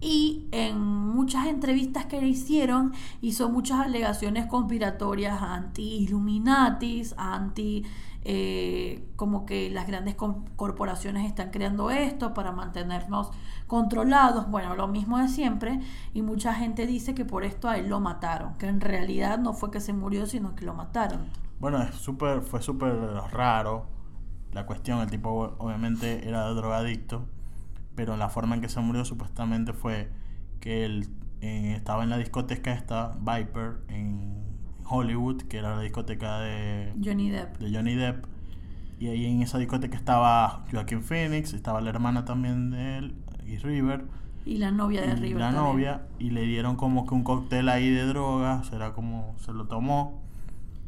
Y en muchas entrevistas que le hicieron hizo muchas alegaciones conspiratorias anti-Illuminatis, anti... Eh, como que las grandes corporaciones están creando esto para mantenernos controlados, bueno, lo mismo de siempre, y mucha gente dice que por esto a él lo mataron, que en realidad no fue que se murió, sino que lo mataron. Bueno, es super, fue súper raro la cuestión. El tipo obviamente era drogadicto, pero la forma en que se murió supuestamente fue que él eh, estaba en la discoteca esta, Viper, en Hollywood, que era la discoteca de Johnny Depp. De Johnny Depp. Y ahí en esa discoteca estaba Joaquin Phoenix, estaba la hermana también de él, y River. Y la novia de River. La novia, y le dieron como que un cóctel ahí de drogas, era como se lo tomó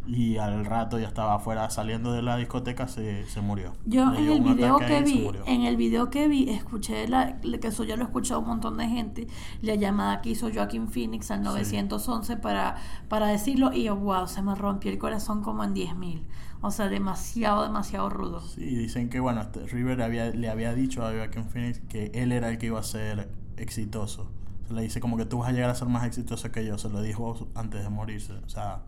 y al rato ya estaba afuera saliendo de la discoteca se, se murió. Yo en el video que vi, en el video que vi, escuché la, que eso ya lo escuchado un montón de gente, la llamada que hizo Joaquin Phoenix al 911 para, para decirlo y wow, se me rompió el corazón como en 10.000. O sea, demasiado, demasiado rudo. Sí, dicen que bueno, este, River había, le había dicho a Joaquin Phoenix que él era el que iba a ser exitoso. Se le dice como que tú vas a llegar a ser más exitoso que yo, se lo dijo antes de morirse. O sea,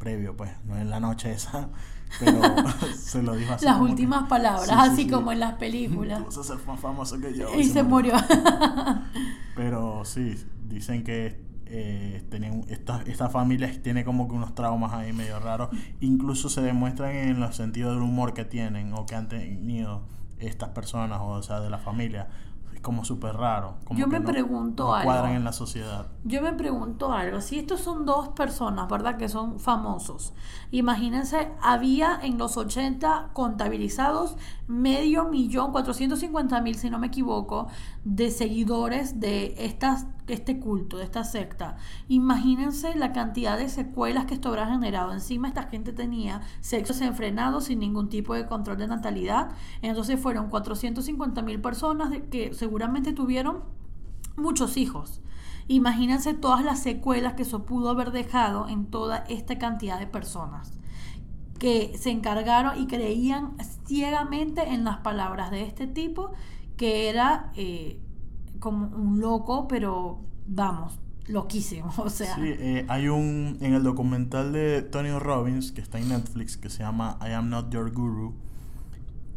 previo, pues, no en la noche esa, pero se lo dijo así. Las últimas palabras, así como en las películas. Vas a ser más famoso que yo. Y, se, murió. pero sí, dicen que eh, tienen, esta, esta familia tiene como que unos traumas ahí medio raros. Incluso se demuestran en los sentidos del humor que tienen o que han tenido estas personas, o sea, de la familia como súper raro. Como Yo me pregunto algo. cuadran en la sociedad. Yo me pregunto algo. Si estos son dos personas, ¿verdad? Que son famosos. Imagínense, había en los 80 contabilizados medio millón, 450 mil, si no me equivoco, de seguidores de estas, este culto, de esta secta. Imagínense la cantidad de secuelas que esto habrá generado. Encima esta gente tenía sexo desenfrenado sin ningún tipo de control de natalidad. Entonces fueron 450 mil personas que seguramente tuvieron muchos hijos. Imagínense todas las secuelas que eso pudo haber dejado en toda esta cantidad de personas que se encargaron y creían ciegamente en las palabras de este tipo, que era eh, como un loco, pero vamos, loquísimo, o sea. Sí, eh, hay un, en el documental de Tony Robbins, que está en Netflix, que se llama I Am Not Your Guru,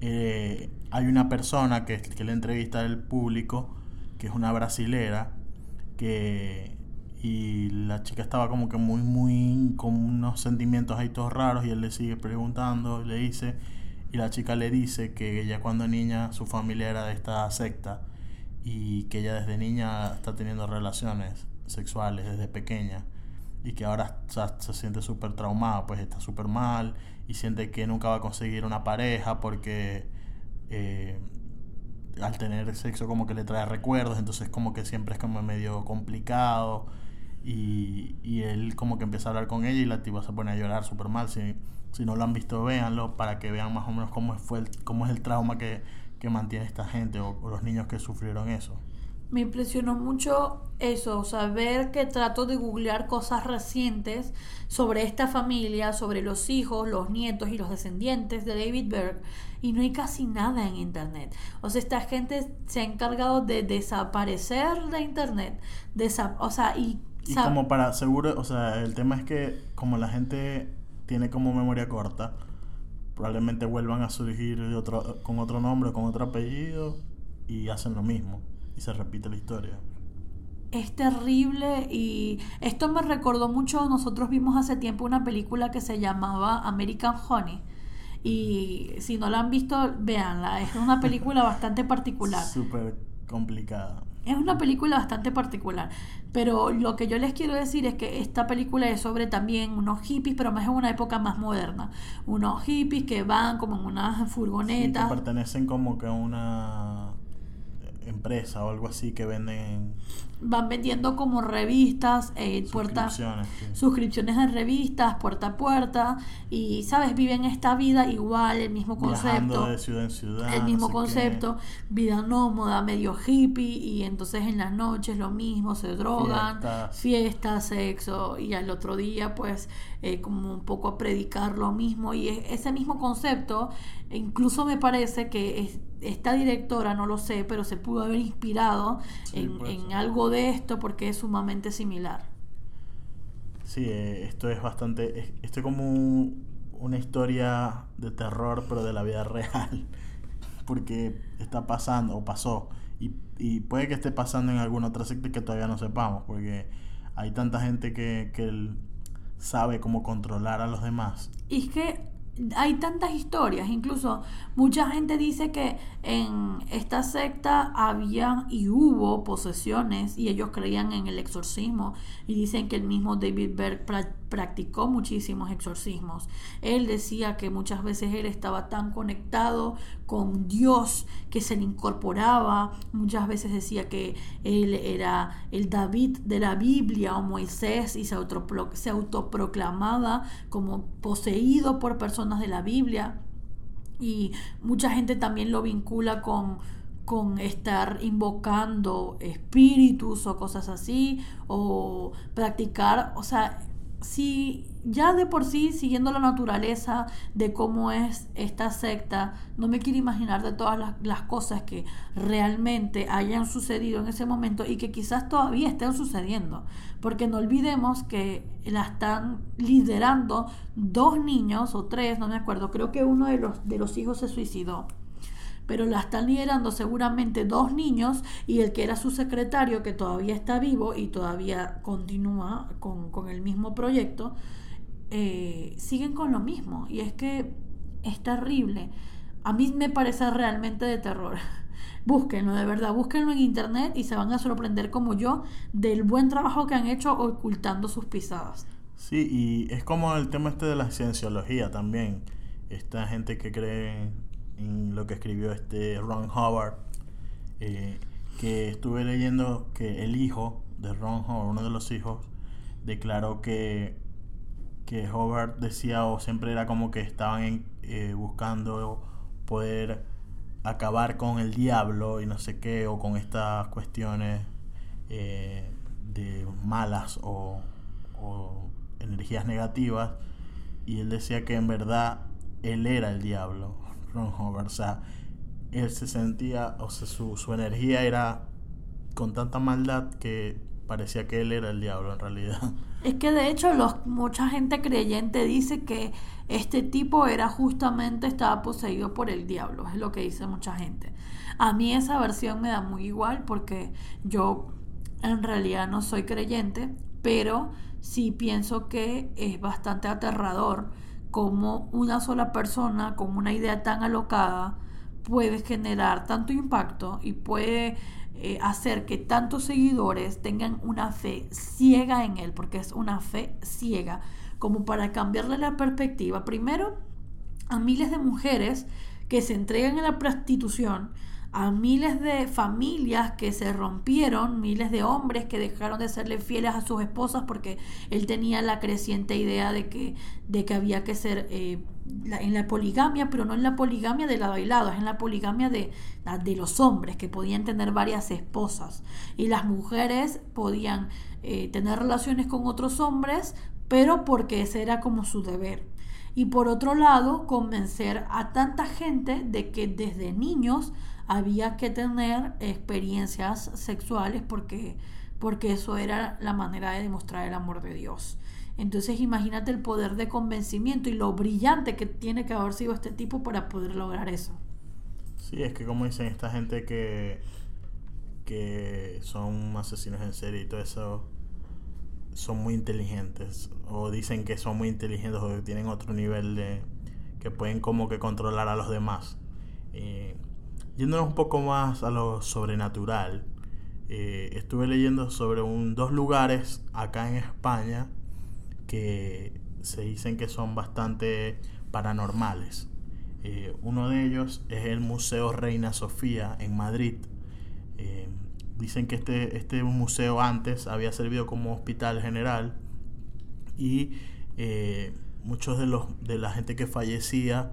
eh, hay una persona que, que le entrevista al público, que es una brasilera, que y la chica estaba como que muy, muy con unos sentimientos ahí todos raros y él le sigue preguntando, le dice, y la chica le dice que ella cuando niña su familia era de esta secta y que ella desde niña está teniendo relaciones sexuales desde pequeña y que ahora se siente súper traumada, pues está súper mal y siente que nunca va a conseguir una pareja porque eh, al tener sexo como que le trae recuerdos, entonces como que siempre es como medio complicado y, y él como que empieza a hablar con ella y la tipa se pone a llorar súper mal. Si, si no lo han visto, véanlo para que vean más o menos cómo, fue el, cómo es el trauma que, que mantiene esta gente o, los niños que sufrieron eso. Me impresionó mucho eso, o sea, ver que trato de googlear cosas recientes sobre esta familia, sobre los hijos, los nietos y los descendientes de David Berg, y no hay casi nada en Internet. O sea, esta gente se ha encargado de desaparecer de Internet, o sea, y y como para seguro, o sea, el tema es que como la gente tiene como memoria corta, probablemente vuelvan a surgir de otro, con otro nombre, con otro apellido y hacen lo mismo y se repite la historia. Es terrible y esto me recordó mucho, nosotros vimos hace tiempo una película que se llamaba American Honey y si no la han visto, véanla, es una película bastante particular. Súper complicada. Es una película bastante particular, pero lo que yo les quiero decir es que esta película es sobre también unos hippies, pero más en una época más moderna. Unos hippies que van como en unas furgonetas. que pertenecen como que a una empresa o algo así que venden van vendiendo como revistas eh, suscripciones, suscripciones de revistas puerta a puerta y sabes viven esta vida igual el mismo concepto. de ciudad en ciudad, el mismo concepto. Vida nómada medio hippie y entonces en las noches lo mismo se drogan fiestas, sexo y al otro día pues eh, como un poco a predicar lo mismo. Y ese mismo concepto incluso me parece que es esta directora, no lo sé, pero se pudo haber inspirado en, algo de esto porque es sumamente similar. Sí, eh, esto es bastante, esto es como una historia de terror, pero de la vida real, porque está pasando o pasó, y, y puede que esté pasando en alguna otra secta que todavía no sepamos, porque hay tanta gente que, que sabe cómo controlar a los demás. Y es que hay tantas historias, incluso mucha gente dice que en esta secta había y hubo posesiones y ellos creían en el exorcismo y dicen que el mismo David Berg practicó muchísimos exorcismos. Él decía que muchas veces él estaba tan conectado con Dios que se le incorporaba, muchas veces decía que él era el David de la Biblia o Moisés y se, autoproclamaba como poseído por personas de la Biblia y mucha gente también lo vincula con con estar invocando espíritus o cosas así o practicar, o sea, si ya de por sí, siguiendo la naturaleza de cómo es esta secta, no me quiero imaginar de todas las, cosas que realmente hayan sucedido en ese momento y que quizás todavía estén sucediendo. Porque no olvidemos que la están liderando dos niños o tres, no me acuerdo, creo que uno de los, de los hijos se suicidó pero la están liderando seguramente dos niños y el que era su secretario, que todavía está vivo y todavía continúa con, el mismo proyecto, eh, siguen con lo mismo. Y es que es terrible. A mí me parece realmente de terror. Búsquenlo, de verdad, búsquenlo en internet y se van a sorprender como yo del buen trabajo que han hecho ocultando sus pisadas. Sí, y es como el tema este de la cienciología también. Esta gente que cree lo que escribió este Ron Howard, eh, que estuve leyendo que el hijo de Ron Howard, uno de los hijos, declaró que, que Howard decía o siempre era como que estaban eh, buscando poder acabar con el diablo y no sé qué, o con estas cuestiones eh, de malas o energías negativas. Y él decía que en verdad él era el diablo, Ron O sea, él se sentía, o sea, su, su energía era con tanta maldad que parecía que él era el diablo en realidad. Es que de hecho mucha gente creyente dice que este tipo era justamente, estaba poseído por el diablo, es lo que dice mucha gente. A mí esa versión me da muy igual porque yo en realidad no soy creyente, pero sí pienso que es bastante aterrador como una sola persona con una idea tan alocada puede generar tanto impacto y puede eh, hacer que tantos seguidores tengan una fe ciega en él, porque es una fe ciega, como para cambiarle la perspectiva, primero a miles de mujeres que se entregan a la prostitución, a miles de familias que se rompieron, miles de hombres que dejaron de serle fieles a sus esposas porque él tenía la creciente idea de que, de que había que ser eh, en la poligamia, pero no en la poligamia de la bailada, es en la poligamia de, de los hombres que podían tener varias esposas y las mujeres podían eh, tener relaciones con otros hombres, pero porque ese era como su deber. Y por otro lado, convencer a tanta gente de que desde niños había que tener experiencias sexuales porque, porque eso era la manera de demostrar el amor de Dios. Entonces imagínate el poder de convencimiento y lo brillante que tiene que haber sido este tipo para poder lograr eso. Sí, es que como dicen esta gente que, que son asesinos en serie y todo eso, son muy inteligentes. O dicen que son muy inteligentes o tienen otro nivel de... que pueden como que controlar a los demás. Yéndonos un poco más a lo sobrenatural, eh, estuve leyendo sobre un, dos lugares acá en España que se dicen que son bastante paranormales. Eh, uno de ellos es el Museo Reina Sofía en Madrid. Eh, dicen que este, este museo antes había servido como hospital general y muchos de, los, de la gente que fallecía,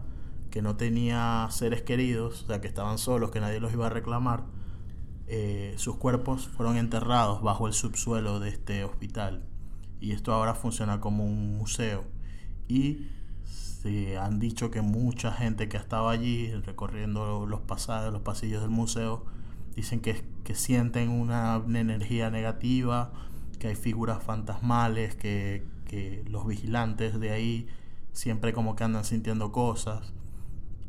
que no tenía seres queridos, o sea, que estaban solos, que nadie los iba a reclamar, sus cuerpos fueron enterrados bajo el subsuelo de este hospital y esto ahora funciona como un museo. Y se han dicho que mucha gente que ha estado allí recorriendo los pasados, los pasillos del museo, dicen que, que sienten una, energía negativa, que hay figuras fantasmales, que, que los vigilantes de ahí siempre como que andan sintiendo cosas.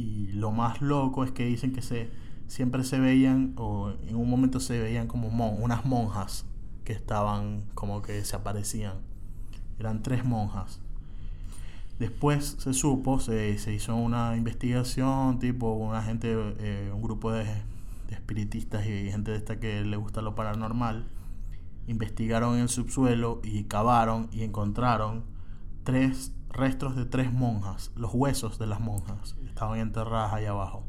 Y lo más loco es que dicen que se siempre se veían, o en un momento se veían como unas monjas que estaban como que se aparecían. Eran tres monjas. Después se supo, se, se hizo una investigación, tipo una gente, eh, un grupo de, de, espiritistas y gente de esta que le gusta lo paranormal, investigaron en el subsuelo y cavaron y encontraron tres restos de tres monjas, los huesos de las monjas, estaban enterradas ahí abajo.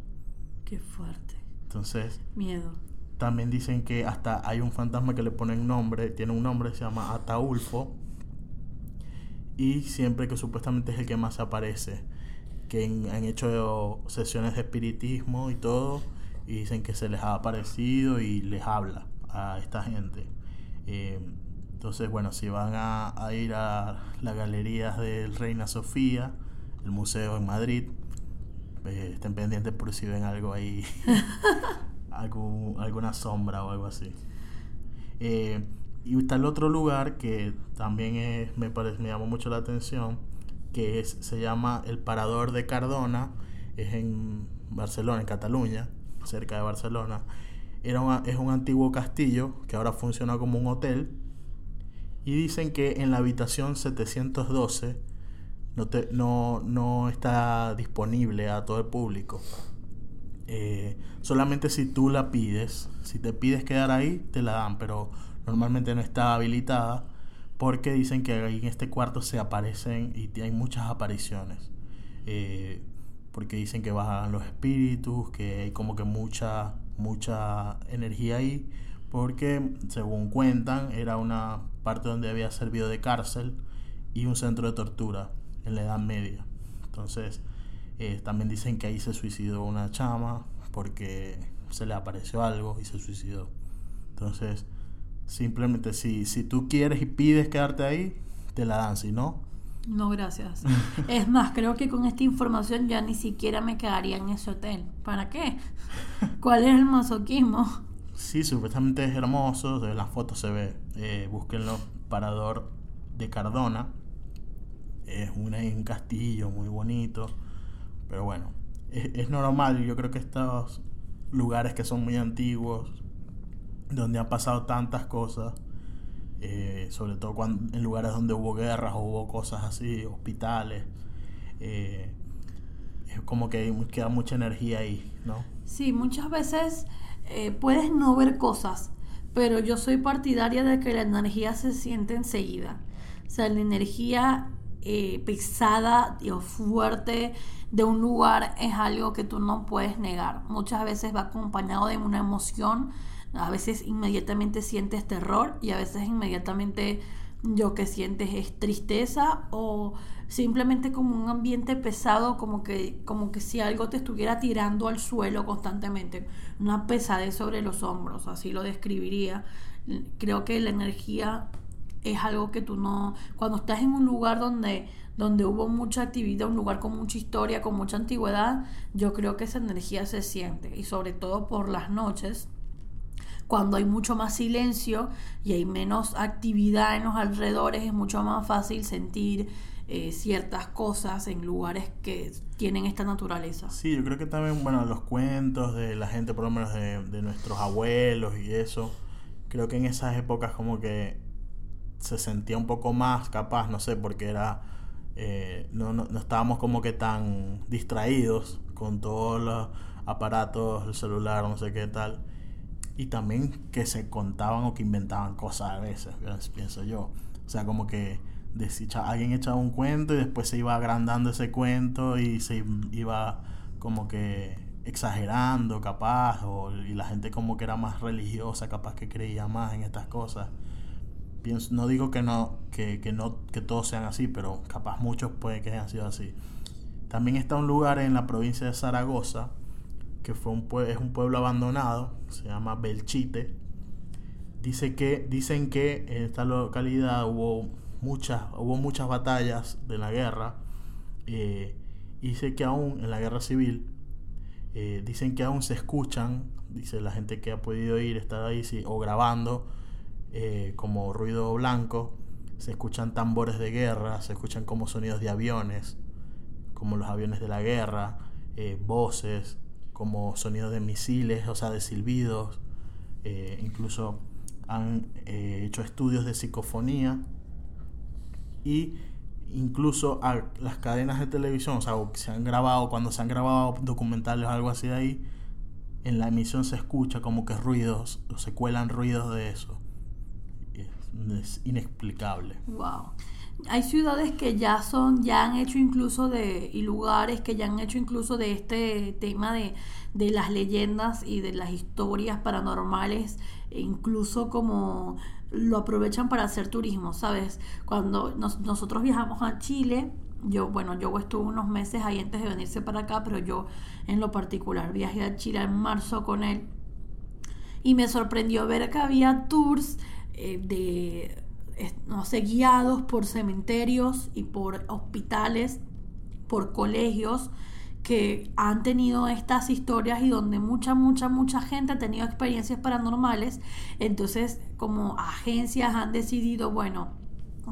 Qué fuerte. Entonces, miedo. También dicen que hasta hay un fantasma que le ponen nombre, tiene un nombre, se llama Ataulfo. Y siempre que supuestamente es el que más aparece. Que han hecho sesiones de espiritismo y todo. Y dicen que se les ha aparecido y les habla a esta gente. Eh, entonces, bueno, si van a, ir a las galerías del Reina Sofía, el museo en Madrid, eh, estén pendientes por si ven algo ahí alguna sombra o algo así. Eh, y está el otro lugar que también es, me, parece, me llamó mucho la atención, que es, se llama el Parador de Cardona, es en Barcelona, en Cataluña, cerca de Barcelona. Era es un antiguo castillo que ahora funciona como un hotel. Y dicen que en la habitación 712 no, no, no está disponible a todo el público. Eh, solamente si tú la pides, si te pides quedar ahí, te la dan, pero normalmente no está habilitada porque dicen que ahí en este cuarto se aparecen y hay muchas apariciones. Eh, porque dicen que bajan los espíritus, que hay como que mucha, mucha energía ahí, porque según cuentan era una parte donde había servido de cárcel y un centro de tortura en la Edad Media. Entonces, eh, también dicen que ahí se suicidó una chama porque se le apareció algo y se suicidó. Entonces, Simplemente si, si tú quieres y pides quedarte ahí, te la dan, si no... No, gracias. es más, creo que con esta información ya ni siquiera me quedaría en ese hotel. ¿Para qué? ¿Cuál es el masoquismo? Sí, supuestamente es hermoso, en las fotos se ve. Eh, búsquenlo, Parador de Cardona. Es un castillo muy bonito. Pero bueno, es, es normal. Yo creo que estos lugares que son muy antiguos, donde han pasado tantas cosas, eh, sobre todo cuando, en lugares donde hubo guerras o hubo cosas así, hospitales. Eh, es como que queda mucha energía ahí, ¿no? Sí, muchas veces eh, puedes no ver cosas, pero yo soy partidaria de que la energía se siente enseguida. O sea, la energía pesada o fuerte de un lugar es algo que tú no puedes negar. Muchas veces va acompañado de una emoción a veces inmediatamente sientes terror y a veces inmediatamente yo que sientes es tristeza o simplemente como un ambiente pesado, como que, como que si algo te estuviera tirando al suelo constantemente, una pesadez sobre los hombros, así lo describiría. Creo que la energía es algo que tú no, cuando estás en un lugar donde, donde hubo mucha actividad, un lugar con mucha historia, con mucha antigüedad, yo creo que esa energía se siente y sobre todo por las noches cuando hay mucho más silencio y hay menos actividad en los alrededores, es mucho más fácil sentir eh, ciertas cosas en lugares que tienen esta naturaleza. Sí, yo creo que también, bueno, los cuentos de la gente, por lo menos de, nuestros abuelos y eso, creo que en esas épocas como que se sentía un poco más capaz, no sé, porque era... Eh, no, no, no, estábamos como que tan distraídos con todos los aparatos, el celular, no sé qué tal y también que se contaban o que inventaban cosas a veces, pienso yo. O sea, como que alguien echaba un cuento y después se iba agrandando ese cuento y se iba como que exagerando capaz o, y la gente como que era más religiosa capaz que creía más en estas cosas pienso no digo que no que, que no que todos sean así pero capaz muchos puede que hayan sido así también está un lugar en la provincia de Zaragoza que fue un es un pueblo abandonado, se llama Belchite. Dice que, dicen que en esta localidad hubo muchas, hubo muchas batallas de la guerra. Eh, dice que aún en la guerra civil, eh, dicen que aún se escuchan, dice la gente que ha podido ir, estar ahí o grabando eh, como ruido blanco, se escuchan tambores de guerra, se escuchan como sonidos de aviones, como los aviones de la guerra, voces, como sonidos de misiles, o sea, de silbidos. Incluso han hecho estudios de psicofonía y incluso a las cadenas de televisión, o sea, se han grabado, cuando se han grabado documentales o algo así de ahí, en la emisión se escucha como que ruidos, o se cuelan ruidos de eso. Es, inexplicable. Wow hay ciudades que ya son, ya han hecho incluso de, y lugares que ya han hecho incluso de este tema de, de las leyendas y de las historias paranormales, e incluso como lo aprovechan para hacer turismo, ¿sabes? Cuando nosotros viajamos a Chile, yo, bueno, yo estuve unos meses ahí antes de venirse para acá, pero yo en lo particular viajé a Chile en marzo con él y me sorprendió ver que había tours eh, de no sé, guiados por cementerios y por hospitales, por colegios que han tenido estas historias y donde mucha, mucha, mucha gente ha tenido experiencias paranormales. Entonces, como agencias han decidido, bueno,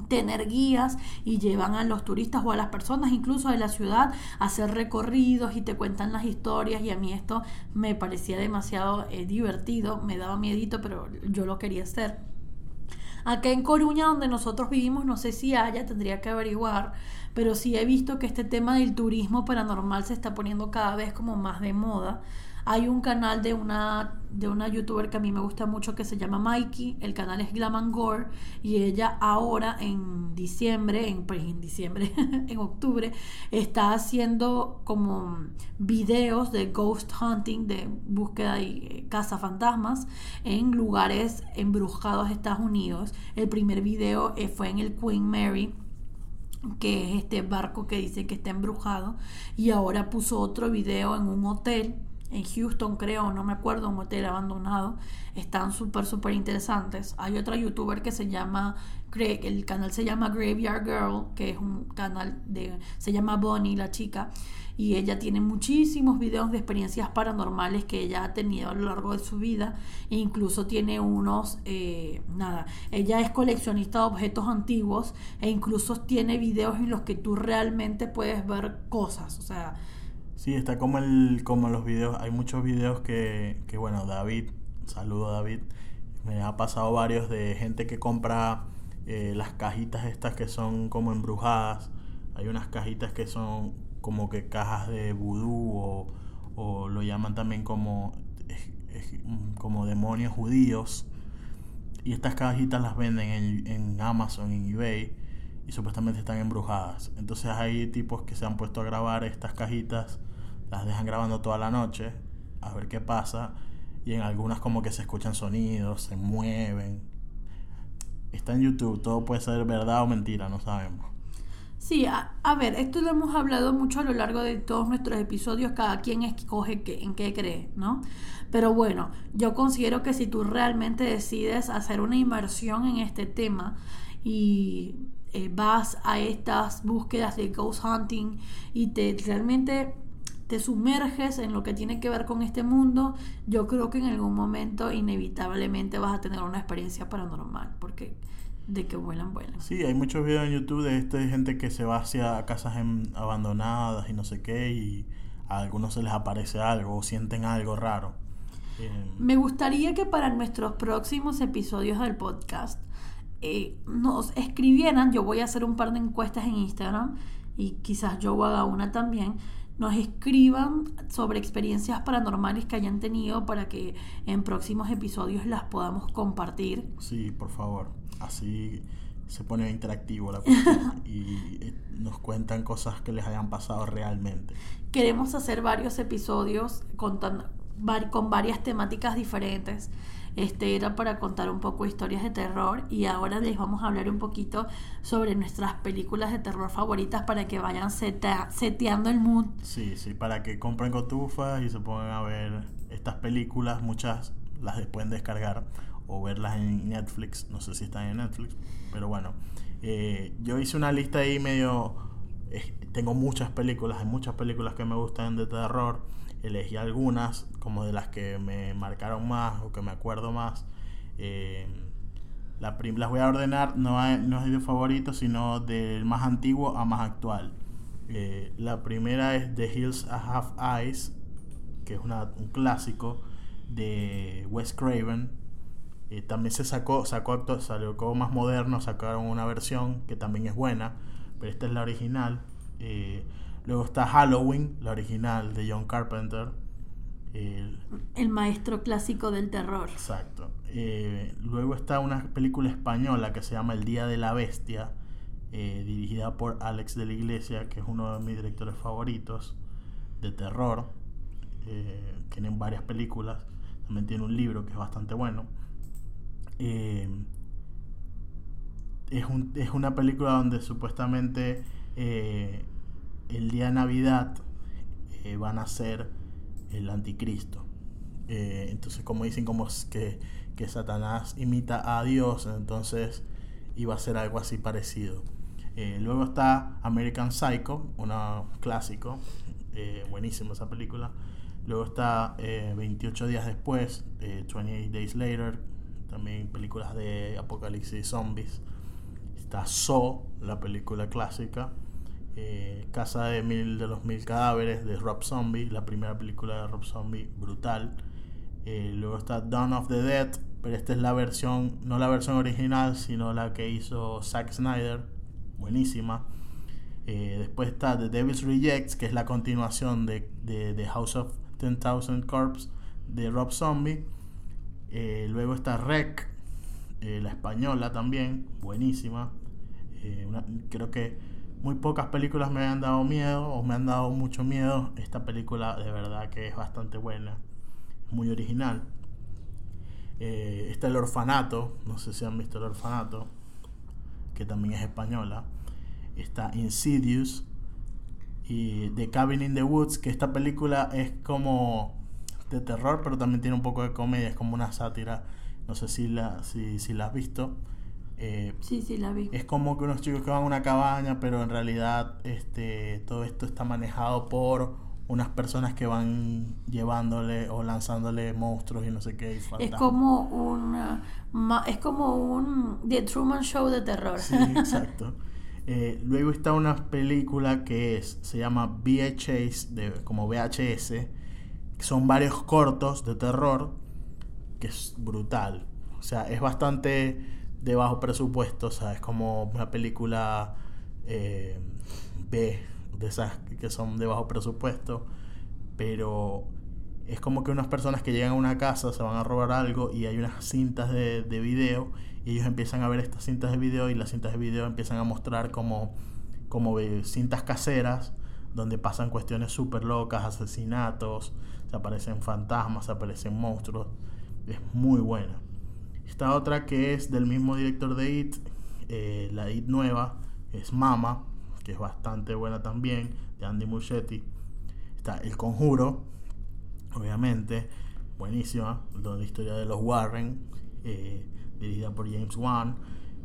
tener guías y llevan a los turistas o a las personas incluso de la ciudad a hacer recorridos y te cuentan las historias y a mí esto me parecía demasiado eh, divertido, me daba miedito, pero yo lo quería hacer. Acá en Coruña, donde nosotros vivimos, no sé si haya, tendría que averiguar, pero sí he visto que este tema del turismo paranormal se está poniendo cada vez como más de moda. Hay un canal de una, de una youtuber que a mí me gusta mucho que se llama Mikey. El canal es Glam Gore. Y ella ahora en diciembre, en, pues, en diciembre, en octubre, está haciendo como videos de ghost hunting, de búsqueda y eh, caza fantasmas en lugares embrujados de Estados Unidos. El primer video eh, fue en el Queen Mary que es este barco que dice que está embrujado y ahora puso otro video en un hotel en Houston, creo, no me acuerdo, un hotel abandonado. Están súper, súper interesantes. Hay otra youtuber que se llama, el canal se llama Graveyard Girl, que es un canal de, se llama Bonnie, la chica, y ella tiene muchísimos videos de experiencias paranormales que ella ha tenido a lo largo de su vida, e incluso tiene unos, eh, nada, ella es coleccionista de objetos antiguos, e incluso tiene videos en los que tú realmente puedes ver cosas, o sea, Sí, está como, el, como los videos, hay muchos videos que, que, bueno, David, saludo David, me ha pasado varios de gente que compra eh, las cajitas estas que son como embrujadas, hay unas cajitas que son como que cajas de vudú o, o lo llaman también como, como demonios judíos, y estas cajitas las venden en, en Amazon, en eBay, y supuestamente están embrujadas. Entonces hay tipos que se han puesto a grabar estas cajitas las dejan grabando toda la noche a ver qué pasa y en algunas como que se escuchan sonidos, se mueven. Está en YouTube, todo puede ser verdad o mentira, no sabemos. Sí, a, ver, esto lo hemos hablado mucho a lo largo de todos nuestros episodios, cada quien escoge en qué cree, ¿no? Pero bueno, yo considero que si tú realmente decides hacer una inversión en este tema y eh, vas a estas búsquedas de ghost hunting y te realmente te sumerges en lo que tiene que ver con este mundo, yo creo que en algún momento inevitablemente vas a tener una experiencia paranormal, porque de que vuelan, vuelan. Sí, hay muchos videos en YouTube de, este, gente que se va hacia casas abandonadas y no sé qué, y a algunos se les aparece algo o sienten algo raro. Eh, Me gustaría que para nuestros próximos episodios del podcast eh, nos escribieran, yo voy a hacer un par de encuestas en Instagram y quizás yo haga una también, nos escriban sobre experiencias paranormales que hayan tenido para que en próximos episodios las podamos compartir. Sí, por favor. Así se pone interactivo la cuestión y eh, nos cuentan cosas que les hayan pasado realmente. Queremos hacer varios episodios contando, con varias temáticas diferentes. Este era para contar un poco historias de terror y ahora les vamos a hablar un poquito sobre nuestras películas de terror favoritas para que vayan seteando el mood. Sí, sí, para que compren cotufas y se pongan a ver estas películas. Muchas las pueden descargar o verlas en Netflix. No sé si están en Netflix, pero bueno. Eh, yo hice una lista ahí medio... Eh, tengo muchas películas, hay muchas películas que me gustan de terror elegí algunas como de las que me marcaron más o que me acuerdo más. Eh, la las voy a ordenar, no, no es de favorito, sino del más antiguo a más actual. Eh, la primera es The Hills Have Eyes, que es una, un clásico de Wes Craven. Eh, también se sacó, sacó, salió como más moderno, sacaron una versión que también es buena, pero esta es la original. Luego está Halloween, la original de John Carpenter. El, maestro clásico del terror. Exacto. Eh, luego está una película española que se llama El Día de la Bestia, eh, dirigida por Alex de la Iglesia, que es uno de mis directores favoritos de terror. Eh, tienen varias películas. También tiene un libro que es bastante bueno. es, un, es, una película donde supuestamente el día de Navidad eh, van a ser el anticristo. Eh, entonces, como dicen, como que, que Satanás imita a Dios, entonces iba a ser algo así parecido. Eh, luego está American Psycho, un clásico, buenísimo esa película. Luego está 28 días después, 28 Days Later, también películas de apocalipsis zombies. Está So, la película clásica. Eh, Casa de mil de los mil cadáveres de Rob Zombie, la primera película de Rob Zombie, brutal. Eh, luego está Dawn of the Dead, pero esta es la versión, no la versión original, sino la que hizo Zack Snyder, buenísima. Eh, después está The Devil's Rejects, que es la continuación de, The House of 10,000 Corps de Rob Zombie. luego está Rec, la española también, buenísima. creo que muy pocas películas me han dado miedo o me han dado mucho miedo. Esta película de verdad que es bastante buena, muy original. Eh, está El Orfanato, no sé si han visto El Orfanato, que también es española. Está Insidious y The Cabin in the Woods, que esta película es como de terror, pero también tiene un poco de comedia, es como una sátira. No sé si la, si, si la has visto. Eh, sí, sí, la vi. Es como que unos chicos que van a una cabaña, pero en realidad este, todo esto está manejado por unas personas que van llevándole o lanzándole monstruos y no sé qué. es como un es como un The Truman Show de terror. Sí, exacto. Eh, luego está una película que es, se llama VHS, de, como VHS, que son varios cortos de terror, que es brutal. O sea, es bastante de bajo presupuesto, o es como una película eh, B, de esas que son de bajo presupuesto, pero es como que unas personas que llegan a una casa se van a robar algo y hay unas cintas de, de video y ellos empiezan a ver estas cintas de video y las cintas de video empiezan a mostrar como, como cintas caseras donde pasan cuestiones súper locas, asesinatos, se aparecen fantasmas, se aparecen monstruos. Es muy buena. Esta otra que es del mismo director de It, eh, la It nueva, es Mama, que es bastante buena también, de Andy Muschietti. Está El Conjuro, obviamente, buenísima, la historia de los Warren, eh, dirigida por James Wan.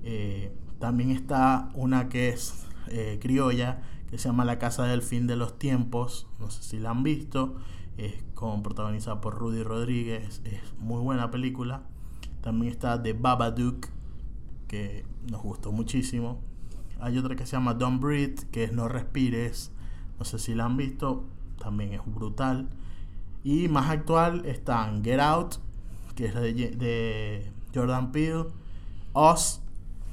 Eh, también está una que es criolla, que se llama La Casa del Fin de los Tiempos, no sé si la han visto, es con, protagonizada por Rudy Rodríguez, es muy buena película. También está The Babadook, que nos gustó muchísimo. Hay otra que se llama Don't Breathe, que es No Respires, no sé si la han visto, también es brutal. Y más actual están Get Out, que es de, de Jordan Peele, Oz,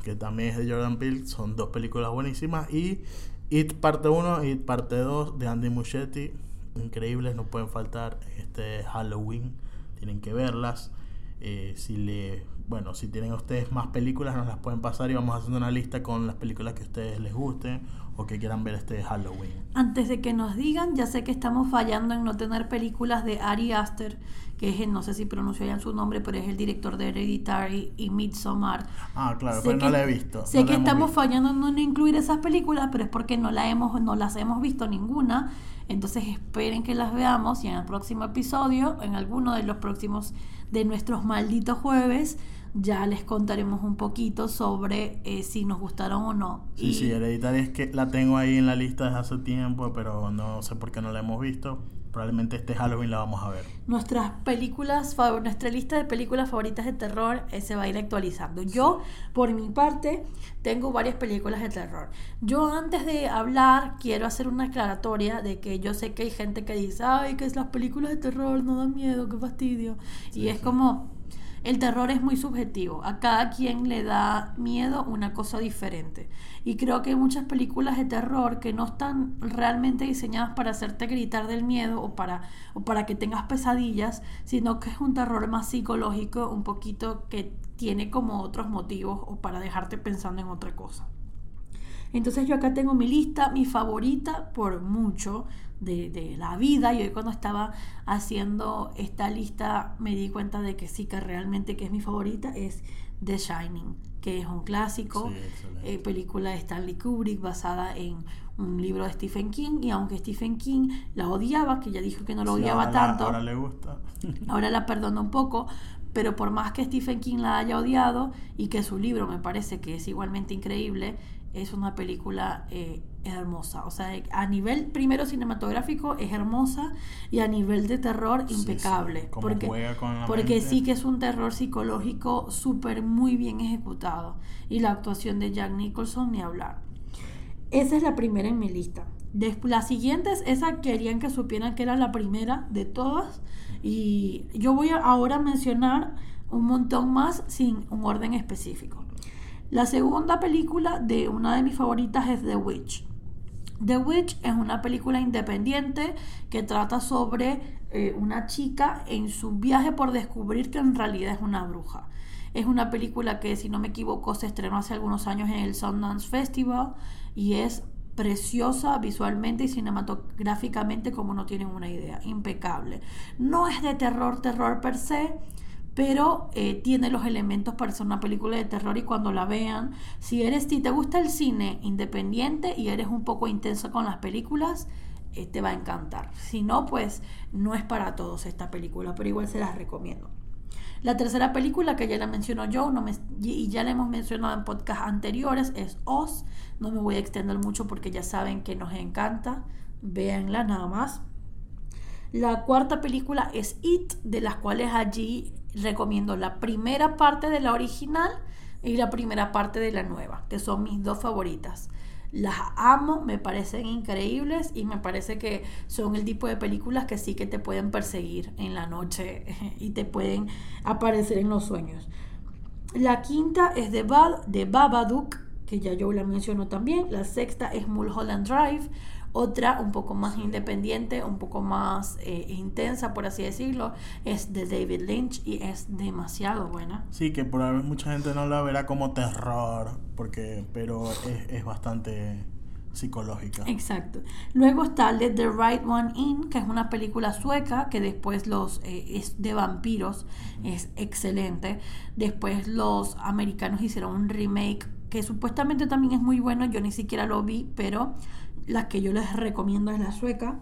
que también es de Jordan Peele, son dos películas buenísimas, y It parte 1 y It parte 2 de Andy Muschietti, increíbles, no pueden faltar este Halloween, tienen que verlas. Eh, si le bueno si tienen ustedes más películas nos las pueden pasar y vamos haciendo una lista con las películas que a ustedes les gusten o que quieran ver este Halloween. Antes de que nos digan ya sé que estamos fallando en no tener películas de Ari Aster que es no sé si pronuncio su nombre pero es el director de Hereditary y Midsommar. Ah claro pero no la he visto sé que estamos fallando en no incluir esas películas pero es porque no la hemos no las hemos visto ninguna entonces esperen que las veamos y en el próximo episodio, en alguno de los próximos de nuestros malditos jueves, ya les contaremos un poquito sobre eh, si nos gustaron o no. Sí, sí, Hereditaria es que la tengo ahí en la lista desde hace tiempo, pero no sé por qué no la hemos visto probablemente este Halloween la vamos a ver. Nuestras películas, nuestra lista de películas favoritas de terror eh, se va a ir actualizando. Yo, por mi parte, tengo varias películas de terror. Yo antes de hablar quiero hacer una aclaratoria de que yo sé que hay gente que dice, ay, que es las películas de terror no dan miedo, qué fastidio. y es como el terror es muy subjetivo, a cada quien le da miedo una cosa diferente. Y creo que hay muchas películas de terror que no están realmente diseñadas para hacerte gritar del miedo o para, o para que tengas pesadillas, sino que es un terror más psicológico, un poquito que tiene como otros motivos o para dejarte pensando en otra cosa. Entonces yo acá tengo mi lista, mi favorita por mucho de, la vida y hoy cuando estaba haciendo esta lista me di cuenta de que sí que realmente que es mi favorita es The Shining que es un clásico eh, película de Stanley Kubrick basada en un libro de Stephen King y aunque Stephen King la odiaba que ya dijo que no lo odiaba tanto ahora le gusta. ahora la perdona un poco pero por más que Stephen King la haya odiado y que su libro me parece que es igualmente increíble es una película eh, hermosa. O sea, a nivel primero cinematográfico es hermosa y a nivel de terror impecable. porque porque sí que es un terror psicológico súper muy bien ejecutado. Y la actuación de Jack Nicholson ni hablar. Esa es la primera en mi lista. Después, las siguientes, esa querían que supieran que era la primera de todas. Y yo voy a ahora mencionar un montón más sin un orden específico. La segunda película de una de mis favoritas es The Witch. The Witch es una película independiente que trata sobre eh, una chica en su viaje por descubrir que en realidad es una bruja. Es una película que, si no me equivoco, se estrenó hace algunos años en el Sundance Festival y es preciosa visualmente y cinematográficamente como no tienen una idea, impecable. No es de terror, terror per se, pero eh, tiene los elementos para ser una película de terror y cuando la vean, si eres, si te gusta el cine independiente y eres un poco intenso con las películas, eh, te va a encantar. Si no, pues no es para todos esta película, pero igual se las recomiendo. La tercera película que ya la mencionó yo y ya la hemos mencionado en podcasts anteriores es Oz. No me voy a extender mucho porque ya saben que nos encanta. Véanla nada más. La cuarta película es It, de las cuales allí recomiendo la primera parte de la original y la primera parte de la nueva, que son mis dos favoritas. Las amo, me parecen increíbles y me parece que son el tipo de películas que sí que te pueden perseguir en la noche y te pueden aparecer en los sueños. La quinta es de, de Babadook, que ya yo la menciono también. La sexta es Mulholland Drive. Otra, un poco más independiente, un poco más eh, intensa, por así decirlo, es de David Lynch y es demasiado buena. Sí, que por mucha gente no la verá como terror, porque pero es, es bastante psicológica. Exacto. Luego está Let the Right One In, que es una película sueca que después los eh, es de vampiros, es excelente. Después los americanos hicieron un remake que supuestamente también es muy bueno, yo ni siquiera lo vi, pero la que yo les recomiendo es la sueca.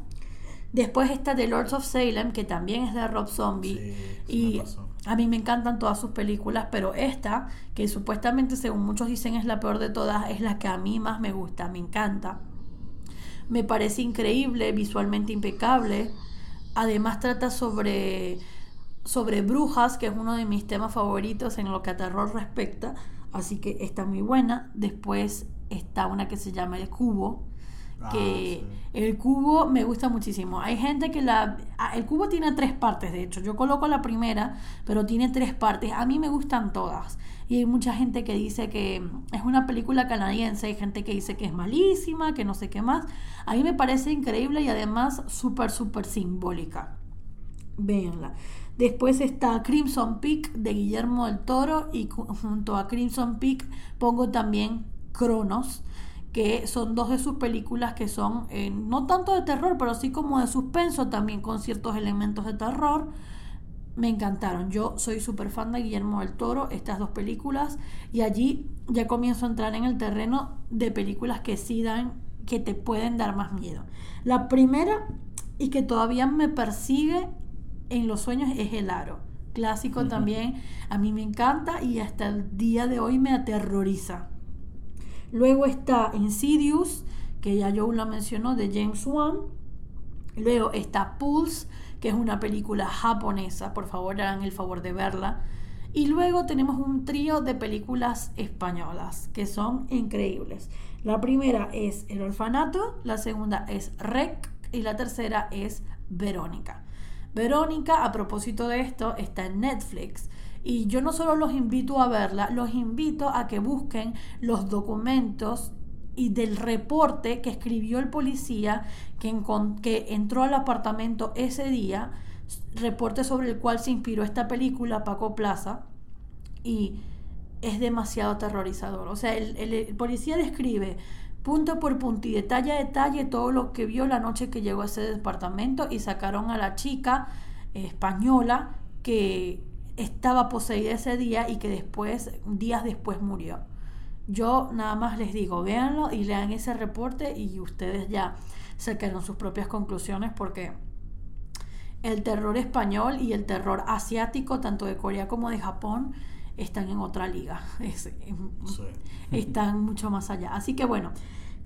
Después está The Lords of Salem, que también es de Rob Zombie. y a mí me encantan todas sus películas, pero esta, que supuestamente según muchos dicen es la peor de todas, es la que a mí más me gusta, me encanta. Me parece increíble, visualmente impecable. Además trata sobre, sobre brujas, que es uno de mis temas favoritos en lo que a terror respecta. Así que está muy buena. Después está una que se llama El Cubo, que ah, el cubo me gusta muchísimo. Hay gente que la... Ah, el cubo tiene tres partes, de hecho. Yo coloco la primera, pero tiene tres partes. A mí me gustan todas. Y hay mucha gente que dice que es una película canadiense, hay gente que dice que es malísima, que no sé qué más. A mí me parece increíble y además súper, súper simbólica. Véanla. Después está Crimson Peak de Guillermo del Toro y junto a Crimson Peak pongo también Cronos que son dos de sus películas que son eh, no tanto de terror, pero sí como de suspenso también con ciertos elementos de terror. Me encantaron. Yo soy súper fan de Guillermo del Toro, estas dos películas, y allí ya comienzo a entrar en el terreno de películas que sí dan, que te pueden dar más miedo. La primera, y que todavía me persigue en los sueños, es El Aro. Clásico también, a mí me encanta y hasta el día de hoy me aterroriza Luego está Insidious, que ya Joe la mencionó, de James Wan. Luego está Pulse, que es una película japonesa, por favor hagan el favor de verla. Y luego tenemos un trío de películas españolas que son increíbles. La primera es El Orfanato, la segunda es Rec y la tercera es Verónica. Verónica, a propósito de esto, está en Netflix y yo no solo los invito a verla, los invito a que busquen los documentos y del reporte que escribió el policía que, que entró al apartamento ese día, reporte sobre el cual se inspiró esta película, Paco Plaza, y es demasiado aterrorizador. O sea, el, el, policía describe punto por punto y detalle a detalle todo lo que vio la noche que llegó a ese departamento y sacaron a la chica española que estaba poseída ese día y que después, días después murió. Yo nada más les digo, véanlo y lean ese reporte y ustedes ya sacaron sus propias conclusiones porque el terror español y el terror asiático, tanto de Corea como de Japón, están en otra liga. Están mucho más allá. Así que bueno,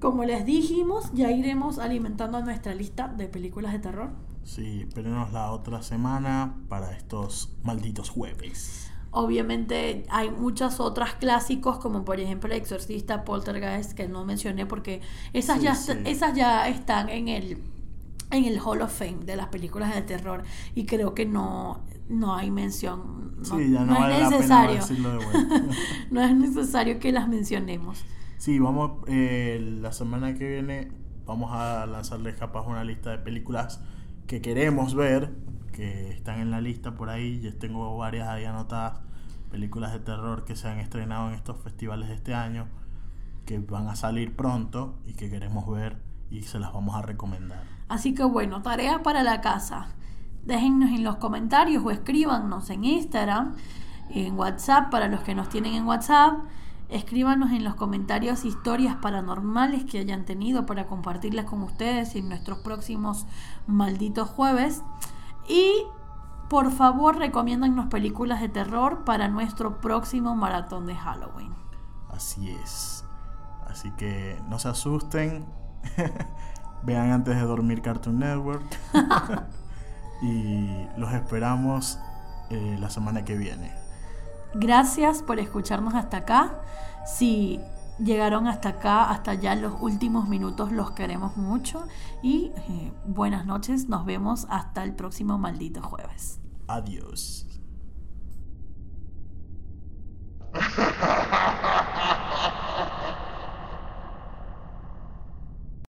como les dijimos, ya iremos alimentando nuestra lista de películas de terror. Sí, espérenos la otra semana para estos malditos jueves. Obviamente hay muchas otras clásicos como por ejemplo El Exorcista, Poltergeist que no mencioné porque esas ya esas ya están en el en el Hall of Fame de las películas de terror y creo que no no hay mención no, sí, ya no, es necesario. no es necesario que las mencionemos. Sí vamos eh, la semana que viene vamos a lanzarles capaz una lista de películas que queremos ver, que están en la lista por ahí, yo tengo varias ahí anotadas, películas de terror que se han estrenado en estos festivales de este año, que van a salir pronto y que queremos ver y se las vamos a recomendar. Así que bueno, tarea para la casa. Déjennos en los comentarios o escríbanos en Instagram, en WhatsApp para los que nos tienen en WhatsApp Escríbanos en los comentarios historias paranormales que hayan tenido para compartirlas con ustedes en nuestros próximos malditos jueves. Y por favor recomiéndanos películas de terror para nuestro próximo maratón de Halloween. Así es. Así que no se asusten. Vean antes de dormir Cartoon Network. y los esperamos eh, la semana que viene. Gracias por escucharnos hasta acá. Si llegaron hasta acá, hasta allá los últimos minutos, los queremos mucho y eh, buenas noches, nos vemos hasta el próximo maldito jueves. Adiós.